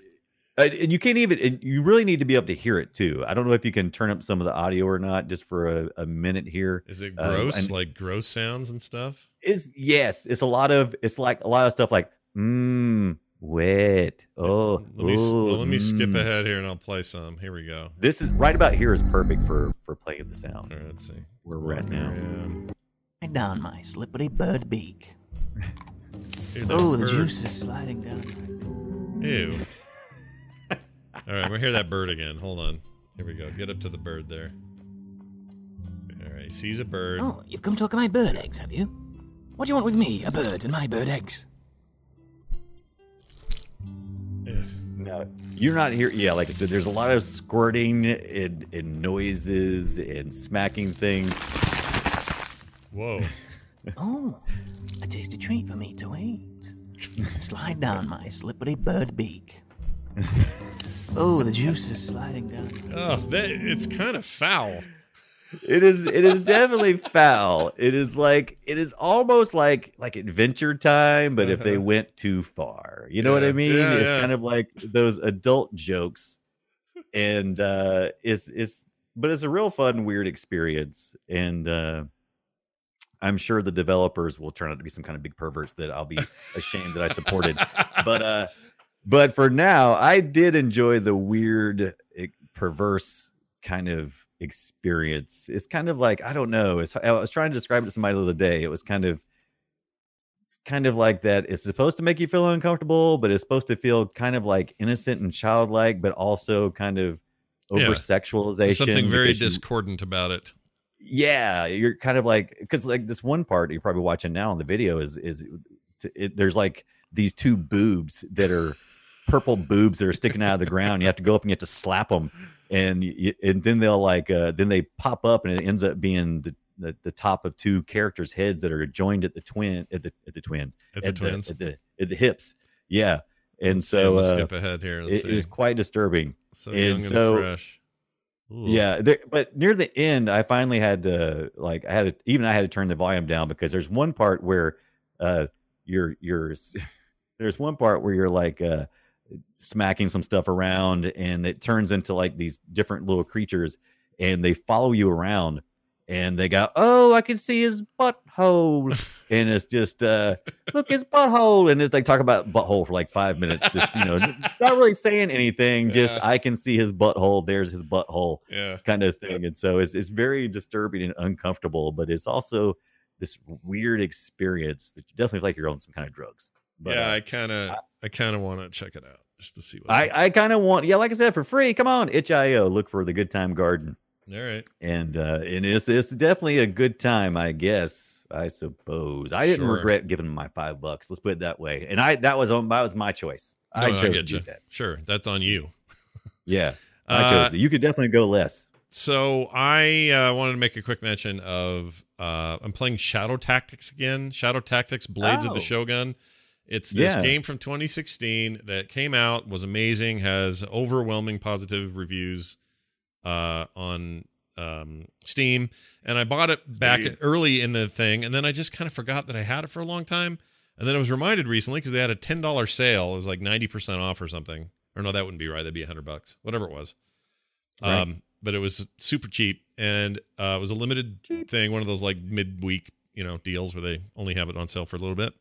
And you can't even and you really need to be able to hear it too i don't know if you can turn up some of the audio or not just for a, a minute here Is it uh, gross? and- like gross sounds and stuff? is yes it's a lot of it's like a lot of stuff like mmm wet oh let me ooh, well, let me skip mm. ahead here and I'll play some. Here we go. this is right about here is perfect for for playing the sound All right, let's see. where we're at now Man. Slide down my slippery bird beak. [LAUGHS] Dude, that Oh, the juice is sliding down. Ew. All right, we'll hear that bird again. Hold on. Here we go. Get up to the bird there. All right, he sees a bird. Oh, you've come to look at my bird eggs, have you? What do you want with me, a bird and my bird eggs? No you're not here yeah like i said there's a lot of squirting and, and noises and smacking things Whoa. [LAUGHS] Oh, a tasty treat for me to eat. [LAUGHS] Slide down my slippery bird beak. [LAUGHS] Oh, the juice is sliding down. Oh, that, it's kind of foul. it is it is definitely [LAUGHS] foul. It is like it is almost like like adventure time but if they went too far. You know what i mean? Yeah, it's yeah. kind of like those adult jokes. And uh it's it's but it's a real fun weird experience. And uh i'm sure the developers will turn out to be some kind of big perverts that i'll be ashamed that i supported. But uh but for now i did enjoy the weird perverse kind of experience. It's kind of like i don't know it's, i was trying to describe it to somebody the other day. It was kind of it's kind of like that it's supposed to make you feel uncomfortable but it's supposed to feel kind of like innocent and childlike but also kind of over sexualization Something very discordant about it. yeah you're kind of like because like this one part you're probably watching now on the video is is it, there's like these two boobs that are purple boobs that are sticking out of the ground you have to go up and you have to slap them and you, and then they'll like uh then they pop up and it ends up being the the, the top of two characters heads that are joined at the twin at the at the twins At the twins. at the at the hips yeah and so uh, skip ahead here. Let's it see. quite disturbing so and young and so- fresh. Ooh. yeah, there, but near the end, I finally had to like I had to even I had to turn the volume down because there's one part where uh you're you're [LAUGHS] there's one part where you're like uh smacking some stuff around and it turns into like these different little creatures and they follow you around and they go, "Oh, I can see his butthole," [LAUGHS] and it's just, uh, "Look, his butthole," and it's like talk about butthole for like five minutes, just you know, [LAUGHS] not really saying anything, just Yeah. I can see his butthole. There's his butthole Yeah. kind of thing. And so it's it's very disturbing and uncomfortable, but it's also this weird experience that you definitely feel like you're on some kind of drugs. But yeah, uh, I kind of, I kind of want to check it out just to see what. I, I kind of want, yeah, like I said, for free. Come on, itch.io, look for the Good Time Garden, All right. and uh, and it's it's definitely a good time, I guess. I suppose I didn't Sure. regret giving them my five bucks. Let's put it that way. And I that was on that was my choice. I No, chose to do you. that. Sure, that's on you. [LAUGHS] Yeah, I Uh, chose. To. You could definitely go less. So I uh, wanted to make a quick mention of uh, I'm playing Shadow Tactics again. Shadow Tactics: Blades of the Oh. Shogun. It's this Yeah. game from 2016 that came out, was amazing, has overwhelming positive reviews uh, on um, Steam, and I bought it back Sweet. early in the thing, and then I just kind of forgot that I had it for a long time, and then I was reminded recently because they had a ten dollar sale. It was like ninety percent off or something. Or no, that wouldn't be right. That'd be hundred bucks, whatever it was. Right. Um, but it was super cheap, and uh, it was a limited thing, one of those like midweek, you know, deals where they only have it on sale for a little bit.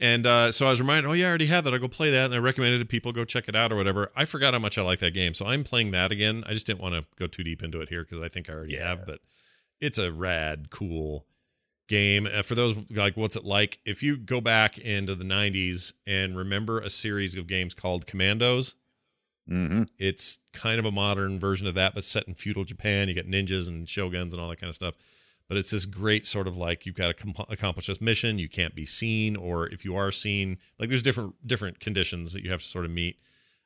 And uh, so I was reminded, oh yeah, I already have that. I'll go play that, and I recommended it to people go check it out or whatever. I forgot how much I like that game, so I'm playing that again. I just didn't want to go too deep into it here because I think I already Yeah. have, but it's a rad, cool game. Uh, for those like, what's it like? If you go back into the '90s and remember a series of games called Commandos, hmm it's kind of a modern version of that, but set in feudal Japan. You got ninjas and shoguns and all that kind of stuff. But it's this great sort of like you've got to com- accomplish this mission. You can't be seen, or if you are seen, like there's different different conditions that you have to sort of meet.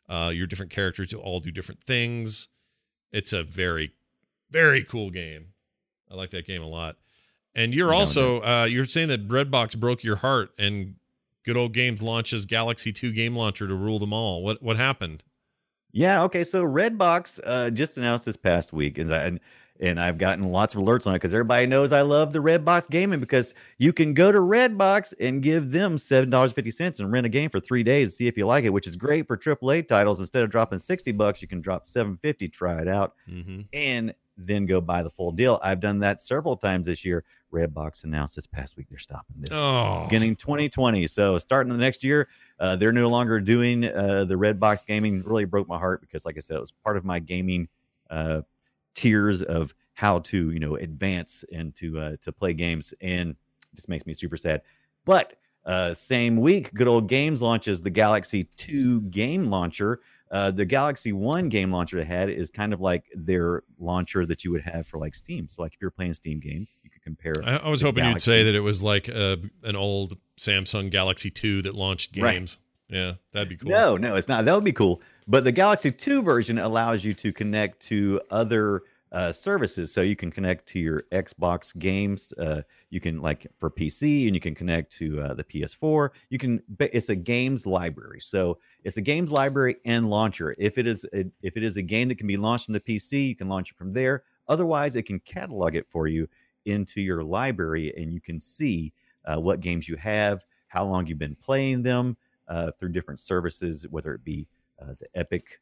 Uh, your different characters to all do different things, It's a very, very cool game. I like that game a lot. And you're also uh, you're saying that Redbox broke your heart, and Good Old Games launches Galaxy Two game launcher to rule them all. What what happened? Yeah. Okay. So Redbox uh, just announced this past week, and I, and I've gotten lots of alerts on it because everybody knows I love the Redbox gaming because you can go to Redbox and give them seven dollars fifty cents and rent a game for three days to see if you like it, which is great for AAA titles. Instead of dropping sixty bucks, you can drop seven fifty, try it out, Mm-hmm. and then go buy the full deal. I've done that several times this year. Redbox announced this past week they're stopping this Oh, beginning 2020. So starting the next year, uh, they're no longer doing uh, the red box gaming. Really broke my heart because, like I said, it was part of my gaming uh, tiers of how to you know advance and to uh, to play games, and just makes me super sad. But uh, same week, Good Old Games launches the Galaxy 2 game launcher. Uh, the Galaxy One game launcher they had is kind of like their launcher that you would have for like Steam. So, like if you're playing Steam games, you could compare. I, I was hoping you'd say that it was like uh, an old Samsung Galaxy Two that launched Right. games. Yeah, that'd be cool. No, no, it's not. That would be cool. But the Galaxy 2 version allows you to connect to other uh, services. So you can connect to your Xbox games. Uh, you can like for PC, and you can connect to uh, the PS4. You can. It's a games library. So it's a games library and launcher. If it is a, if it is a game that can be launched from the PC, you can launch it from there. Otherwise, it can catalog it for you into your library, and you can see uh, what games you have, how long you've been playing them uh, through different services, whether it be uh, the Epic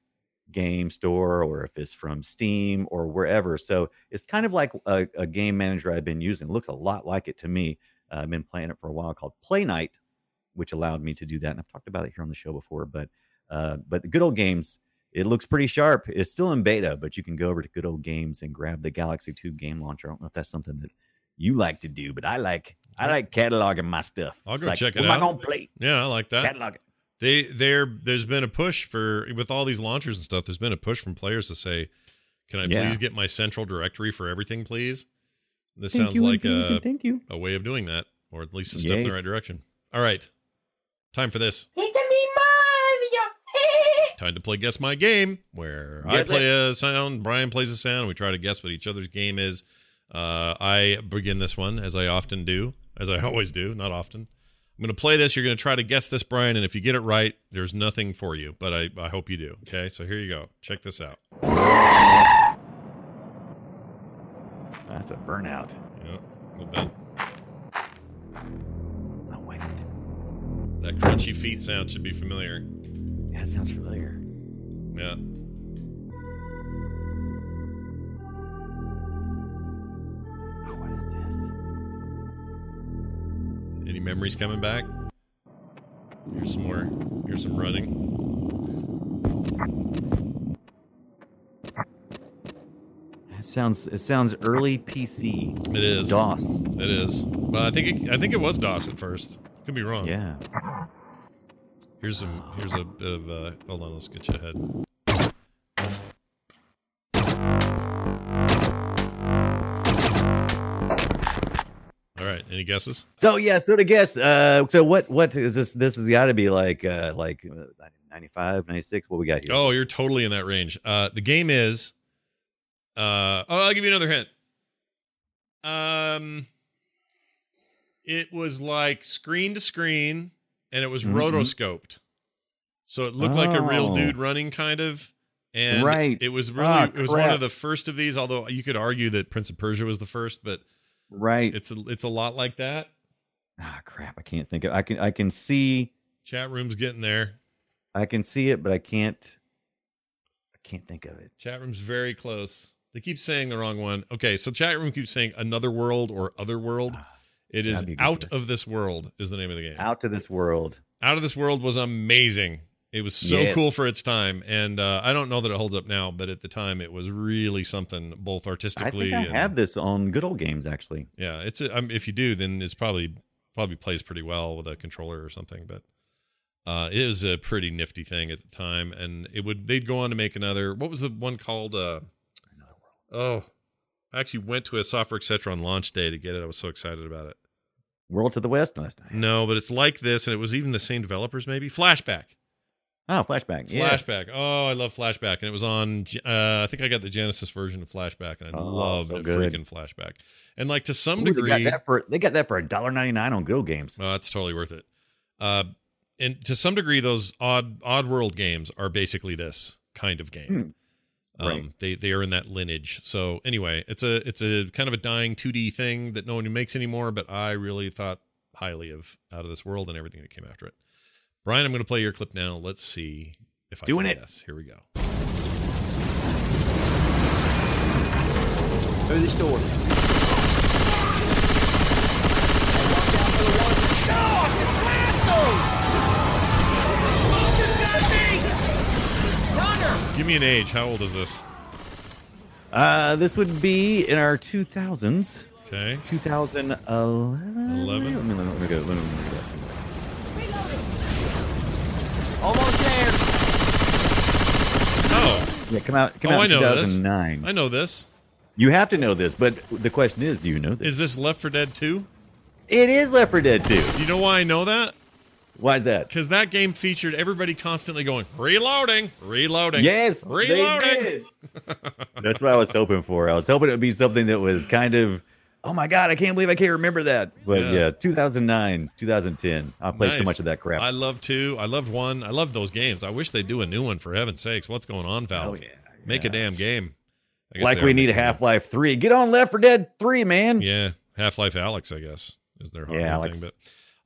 Game Store or if it's from Steam or wherever. So it's kind of like a, a game manager I've been using. It looks a lot like it to me. Uh, I've been playing it for a while called Playnite, which allowed me to do that. And I've talked about it here on the show before. But uh, but the good old games, it looks pretty sharp. It's still in beta, but you can go over to Good Old Games and grab the Galaxy 2 game launcher. I don't know if that's something that you like to do, but I like I like cataloging my stuff. I'll go like, check it am. I gonna play? Yeah, I like that. Catalog it. They there there's been a push for with all these launchers and stuff. There's been a push from players to say, "Can I Yeah. please get my central directory for everything, please?" This Thank sounds you, like a thank you. a way of doing that, or at least a step in the right direction. All right, time for this. It's a Mario. [LAUGHS] Time to play Guess My Game, where I Guess play a sound, Brian plays a sound, and we try to guess what each other's game is. Uh, I begin this one, as I often do, as I [LAUGHS] always do, not often. I'm going to play this. You're going to try to guess this, Brian, and if you get it right, there's nothing for you, but I, I hope you do. Okay, so here you go. Check this out. That's a burnout. Yeah, a little bit. Oh wait, That crunchy feet sound should be familiar. yeah, it sounds familiar. Yeah. Oh, what is this? Any memories coming back? Here's some more. Here's some running. It sounds it sounds early PC. It is. DOS. It is. Well, I think it, I think it was DOS at first. Could be wrong. Yeah. Here's some. Here's a bit of. Uh, hold on. Let's get you ahead. Any guesses? So yeah, so to guess, uh, so what what is this? This has got to be like uh like uh, 95, 96. What we got here? Oh, you're totally in that range. Uh, the game is. Uh, oh, I'll give you another hint. Um, it was like screen to screen, and it was Mhm. rotoscoped, so it looked like a real Oh. dude running, kind of. And Right. it was really Ah, it was one of the first of these. Although you could argue that Prince of Persia was the first, but right. it's a, it's a lot like that. ah crap. I can't think of. I can I can see Chat room's getting there. I can see it, but I can't. I can't think of it. Chat room's very close. They keep saying the wrong one. Okay, so chat room keeps saying another world or other world. It is That'd be a good out of this world is the name of the game. Out to this world. Out of this world was amazing. It was so Yes. cool for its time, and uh, I don't know that it holds up now, but at the time it was really something, both I artistically. think I and, have this on good old games actually. Yeah, it's a, um, if you do, then it's probably probably plays pretty well with a controller or something. But uh, it was a pretty nifty thing at the time, and it would they'd go on to make another. What was the one called? Uh, another world. oh, I actually went to a software etc. on launch day to get it. I was so excited about it. World to the West last night. No, but it's like this, and it was even the same developers. Maybe Flashback. Oh, flashback. Yes. Flashback. Oh, I love Flashback, and it was on. Uh, I think I got the Genesis version of Flashback, and I Oh, loved so freaking Flashback. And like to some Ooh, they degree, got that for they got that for a dollar ninety nine on Go Games. Oh, that's totally worth it. Uh, and to some degree, those odd Oddworld games are basically this kind of game. Hmm. Right. Um, they they are in that lineage. So anyway, it's a it's a kind of a dying 2D thing that no one makes anymore. But I really thought highly of Out of This World and everything that came after it. Brian, I'm going to play your clip now. Let's see if I Doing can it. guess. Here we go. Through this door. Give me an age. How old is this? Uh, this would be in our two thousands. Okay. 2011. 11? Let me, let me, let me go. Let me, let me go. Almost there. Oh, Yeah, come out. Come Oh, out I in know this. 2009. I know this. You have to know this, but the question is, do you know this? Is this Left 4 Dead 2? it is Left 4 Dead 2. Do you know why I know that? Why is that? Because that game featured everybody constantly going reloading, reloading, Yes, they reloading. did. That's what I was hoping for. I was hoping it would be something that was kind of, oh my god, I can't believe I can't remember that. But Yeah. yeah, 2009, 2010. I played so much of that crap. I love two. I loved one. I loved those games. I wish they'd do a new one for heaven's sakes. What's going on, Valve? Oh, yeah. Make a damn game. I guess like we need a. Half Life 3. Get on Left 4 Dead 3, man. Yeah, Half Life Alyx, I guess, is their hardware Yeah, thing. But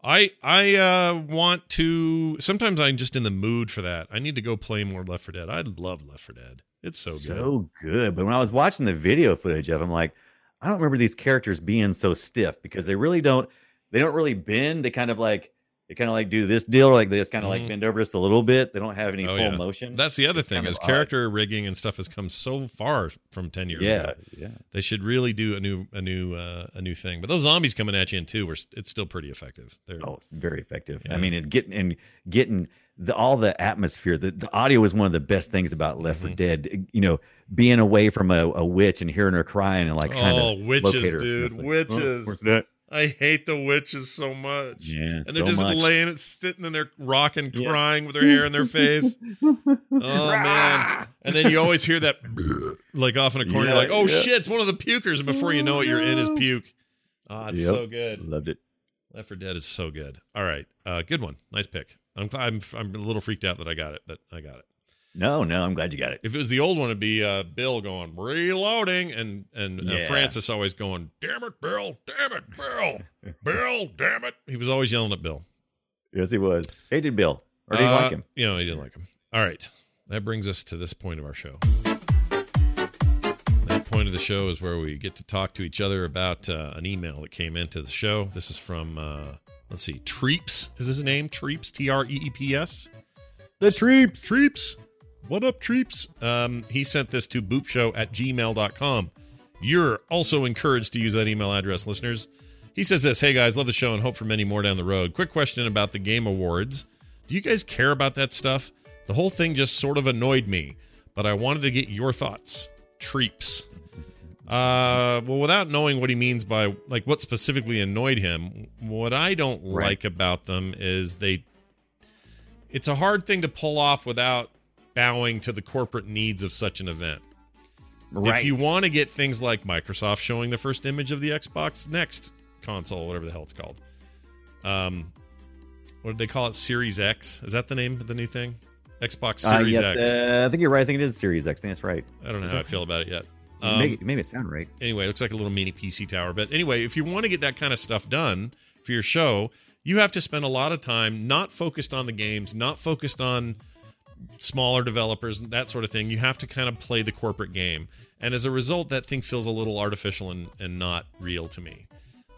I I uh, want to. Sometimes I'm just in the mood for that. I need to go play more Left 4 Dead. I love Left 4 Dead. It's so, good. so good. But when I was watching the video footage of them, like, I don't remember these characters being so stiff because they really don't. They don't really bend. They kind of like they kind of like do this deal, or like they just kind of Mhm. like bend over just a little bit. They don't have any Oh, full yeah. motion. That's the other It's thing is of odd. character rigging and stuff has come so far from ten years yeah, ago. yeah. They should really do a new a new uh, a new thing. But those zombies coming at you in two, were it's still pretty effective. They're, Oh, it's very effective. Yeah. I mean, and getting and getting the all the atmosphere. The, the audio is one of the best things about Left Mm-hmm. 4 Dead. You know, being away from a, a witch and hearing her crying and like trying Oh, to witches, locate her. dude, like, witches. Oh? I hate the witches so much. Yeah, and they're so just much. laying it, sitting, and they're rocking, Yeah. crying with their hair in their face. [LAUGHS] oh man! And then you always hear that, like off in a corner. Yeah, like, oh yeah. shit, it's one of the pukers, and before you know it, you're in his puke. Oh, it's Yep. so good. Loved it. Left 4 Dead is so good. All right, uh, good one, nice pick. I'm, I'm I'm a little freaked out that I got it, but I got it. No, no, I'm glad you got it. If it was the old one, it'd be uh, Bill going reloading, and and uh, Yeah. Francis always going, "Damn it, Bill! Damn it, Bill! Bill! Damn it!" He was always yelling at Bill. Yes, he was. Hated Bill. Or did you Uh, like him? You know, he didn't like him. All right, that brings us to this point of our show. That point of the show is where we get to talk to each other about uh, an email that came into the show. This is from uh, let's see, Treeps is his name? Treeps, T R E E P S. The Treeps. Treeps. What up, Treeps? Um, he sent this to boopshow at gmail.com. You're also encouraged to use that email address, listeners. He says this Hey guys, love the show and hope for many more down the road. Quick question about the Game Awards. Do you guys care about that stuff? The whole thing just sort of annoyed me, but I wanted to get your thoughts. Treeps. Uh, well, without knowing what he means by like what specifically annoyed him, what I don't Right. like about them is they it's a hard thing to pull off without bowing to the corporate needs of such an event. Right. If you want to get things like Microsoft showing the first image of the Xbox Next console, whatever the hell it's called, um, what did they call it? Series X? Is that the name of the new thing? Xbox Uh, Series yeah, X. uh, I think you're right. I think it is Series X. I think that's right. I don't know is how I feel about it yet. You Um, make, it- you made it sound right. anyway, it looks like a little mini PC tower. But anyway, if you want to get that kind of stuff done for your show, you have to spend a lot of time not focused on the games, not focused on smaller developers and that sort of thing. You have to kind of play the corporate game. And as a result, that thing feels a little artificial and, and not real to me.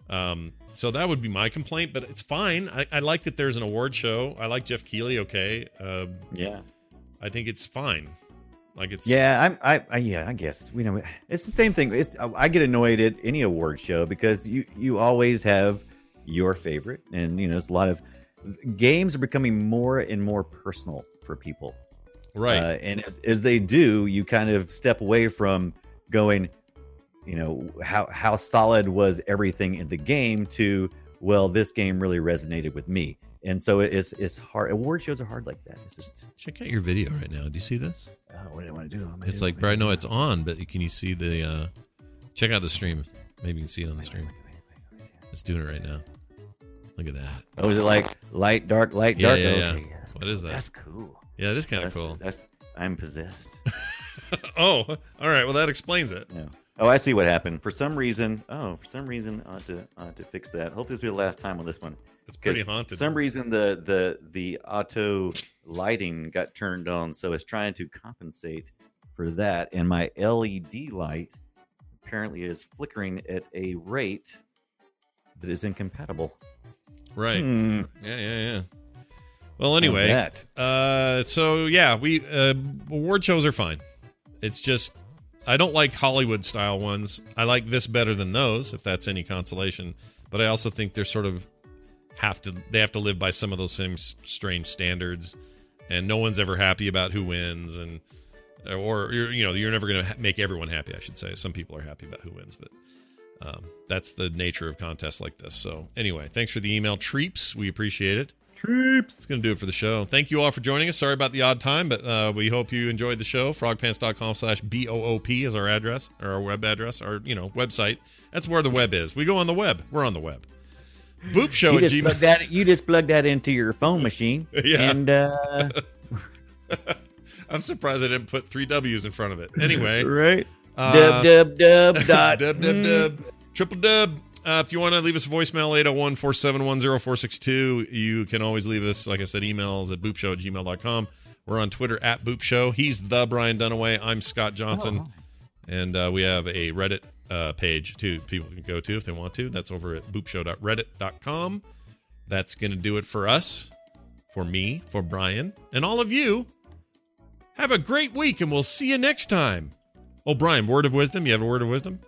Um, so that would be my complaint, but it's fine. I, I like that there's an award show. I like Geoff Keighley. Okay. Uh, Yeah. I think it's fine. Like it's Yeah, I'm, I, I, yeah, I guess we know it's the same thing. It's I get annoyed at any award show because you you always have your favorite, and you know, it's a lot of games are becoming more and more personal for people, right. Uh, and as, as they do, you kind of step away from going, you know, how how solid was everything in the game to well, this game really resonated with me, and so it's it's hard. Award shows are hard like that. It's just Check out your video right now. Do you see this? Oh, what do I want to do? It's like, I know it's on, but can you see the? uh Check out the stream. Maybe you can see it on the stream. It's doing it right now. Look at that. oh, is it like light, dark, light, Yeah, dark? yeah, yeah. Okay, that's What is that? That's cool. Yeah, it is kind of cool. that's I'm possessed. [LAUGHS] oh, all right. Well, that explains it. No. Oh, I see what happened. For some reason, oh, for some reason, I ought to, I ought to fix that. Hopefully, this will be the last time on this one. It's pretty haunted. For some reason, the the the auto lighting got turned on, so it's trying to compensate for that. And my LED light apparently is flickering at a rate that is incompatible. Right. Hmm, Yeah, yeah, yeah. Well, anyway, that? uh, so yeah, we uh, award shows are fine. It's just I don't like Hollywood style ones. I like this better than those, if that's any consolation. But I also think they're sort of have to they have to live by some of those same strange standards, and no one's ever happy about who wins, and or you know you're never going to make everyone happy. I should say some people are happy about who wins, but um, that's the nature of contests like this. So anyway, thanks for the email, Treeps. We appreciate it. Treeps. It's going to do it for the show. Thank you all for joining us. Sorry about the odd time, but uh, we hope you enjoyed the show. Frogpants.com slash B-O-O-P is our address, or our web address, our, you know, website. That's where the web is. We go on the web. We're on the web. Boop show You at just, Gmail. that, you just plug that into your phone machine, [LAUGHS] Yeah. and uh, [LAUGHS] I'm surprised I didn't put three W's in front of it. Anyway. [LAUGHS] right, uh, dub dub dub dot dub dub dub triple dub uh, if you want to leave us a voicemail 801-471-0462 you can always leave us like i said emails at boopshow at gmail.com we're on twitter at boopshow. He's the brian dunaway. I'm scott johnson. And uh, we have a reddit uh, page too people can go to if they want to. That's over at boopshow.reddit.com that's gonna do it for us for me for brian and all of you. Have a great week and we'll see you next time. Oh brian word of wisdom? You have a word of wisdom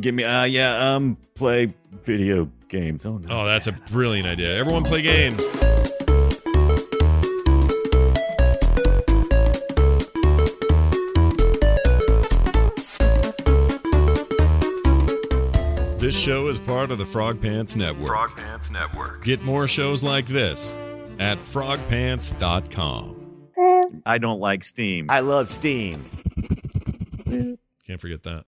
Give me, uh, yeah, um, play video games. Oh no. Oh, that's a brilliant idea. Everyone play games. This show is part of the Frog Pants Network. Frog Pants Network. Get more shows like this at frogpants.com. I don't like Steam. I love Steam. Can't forget that.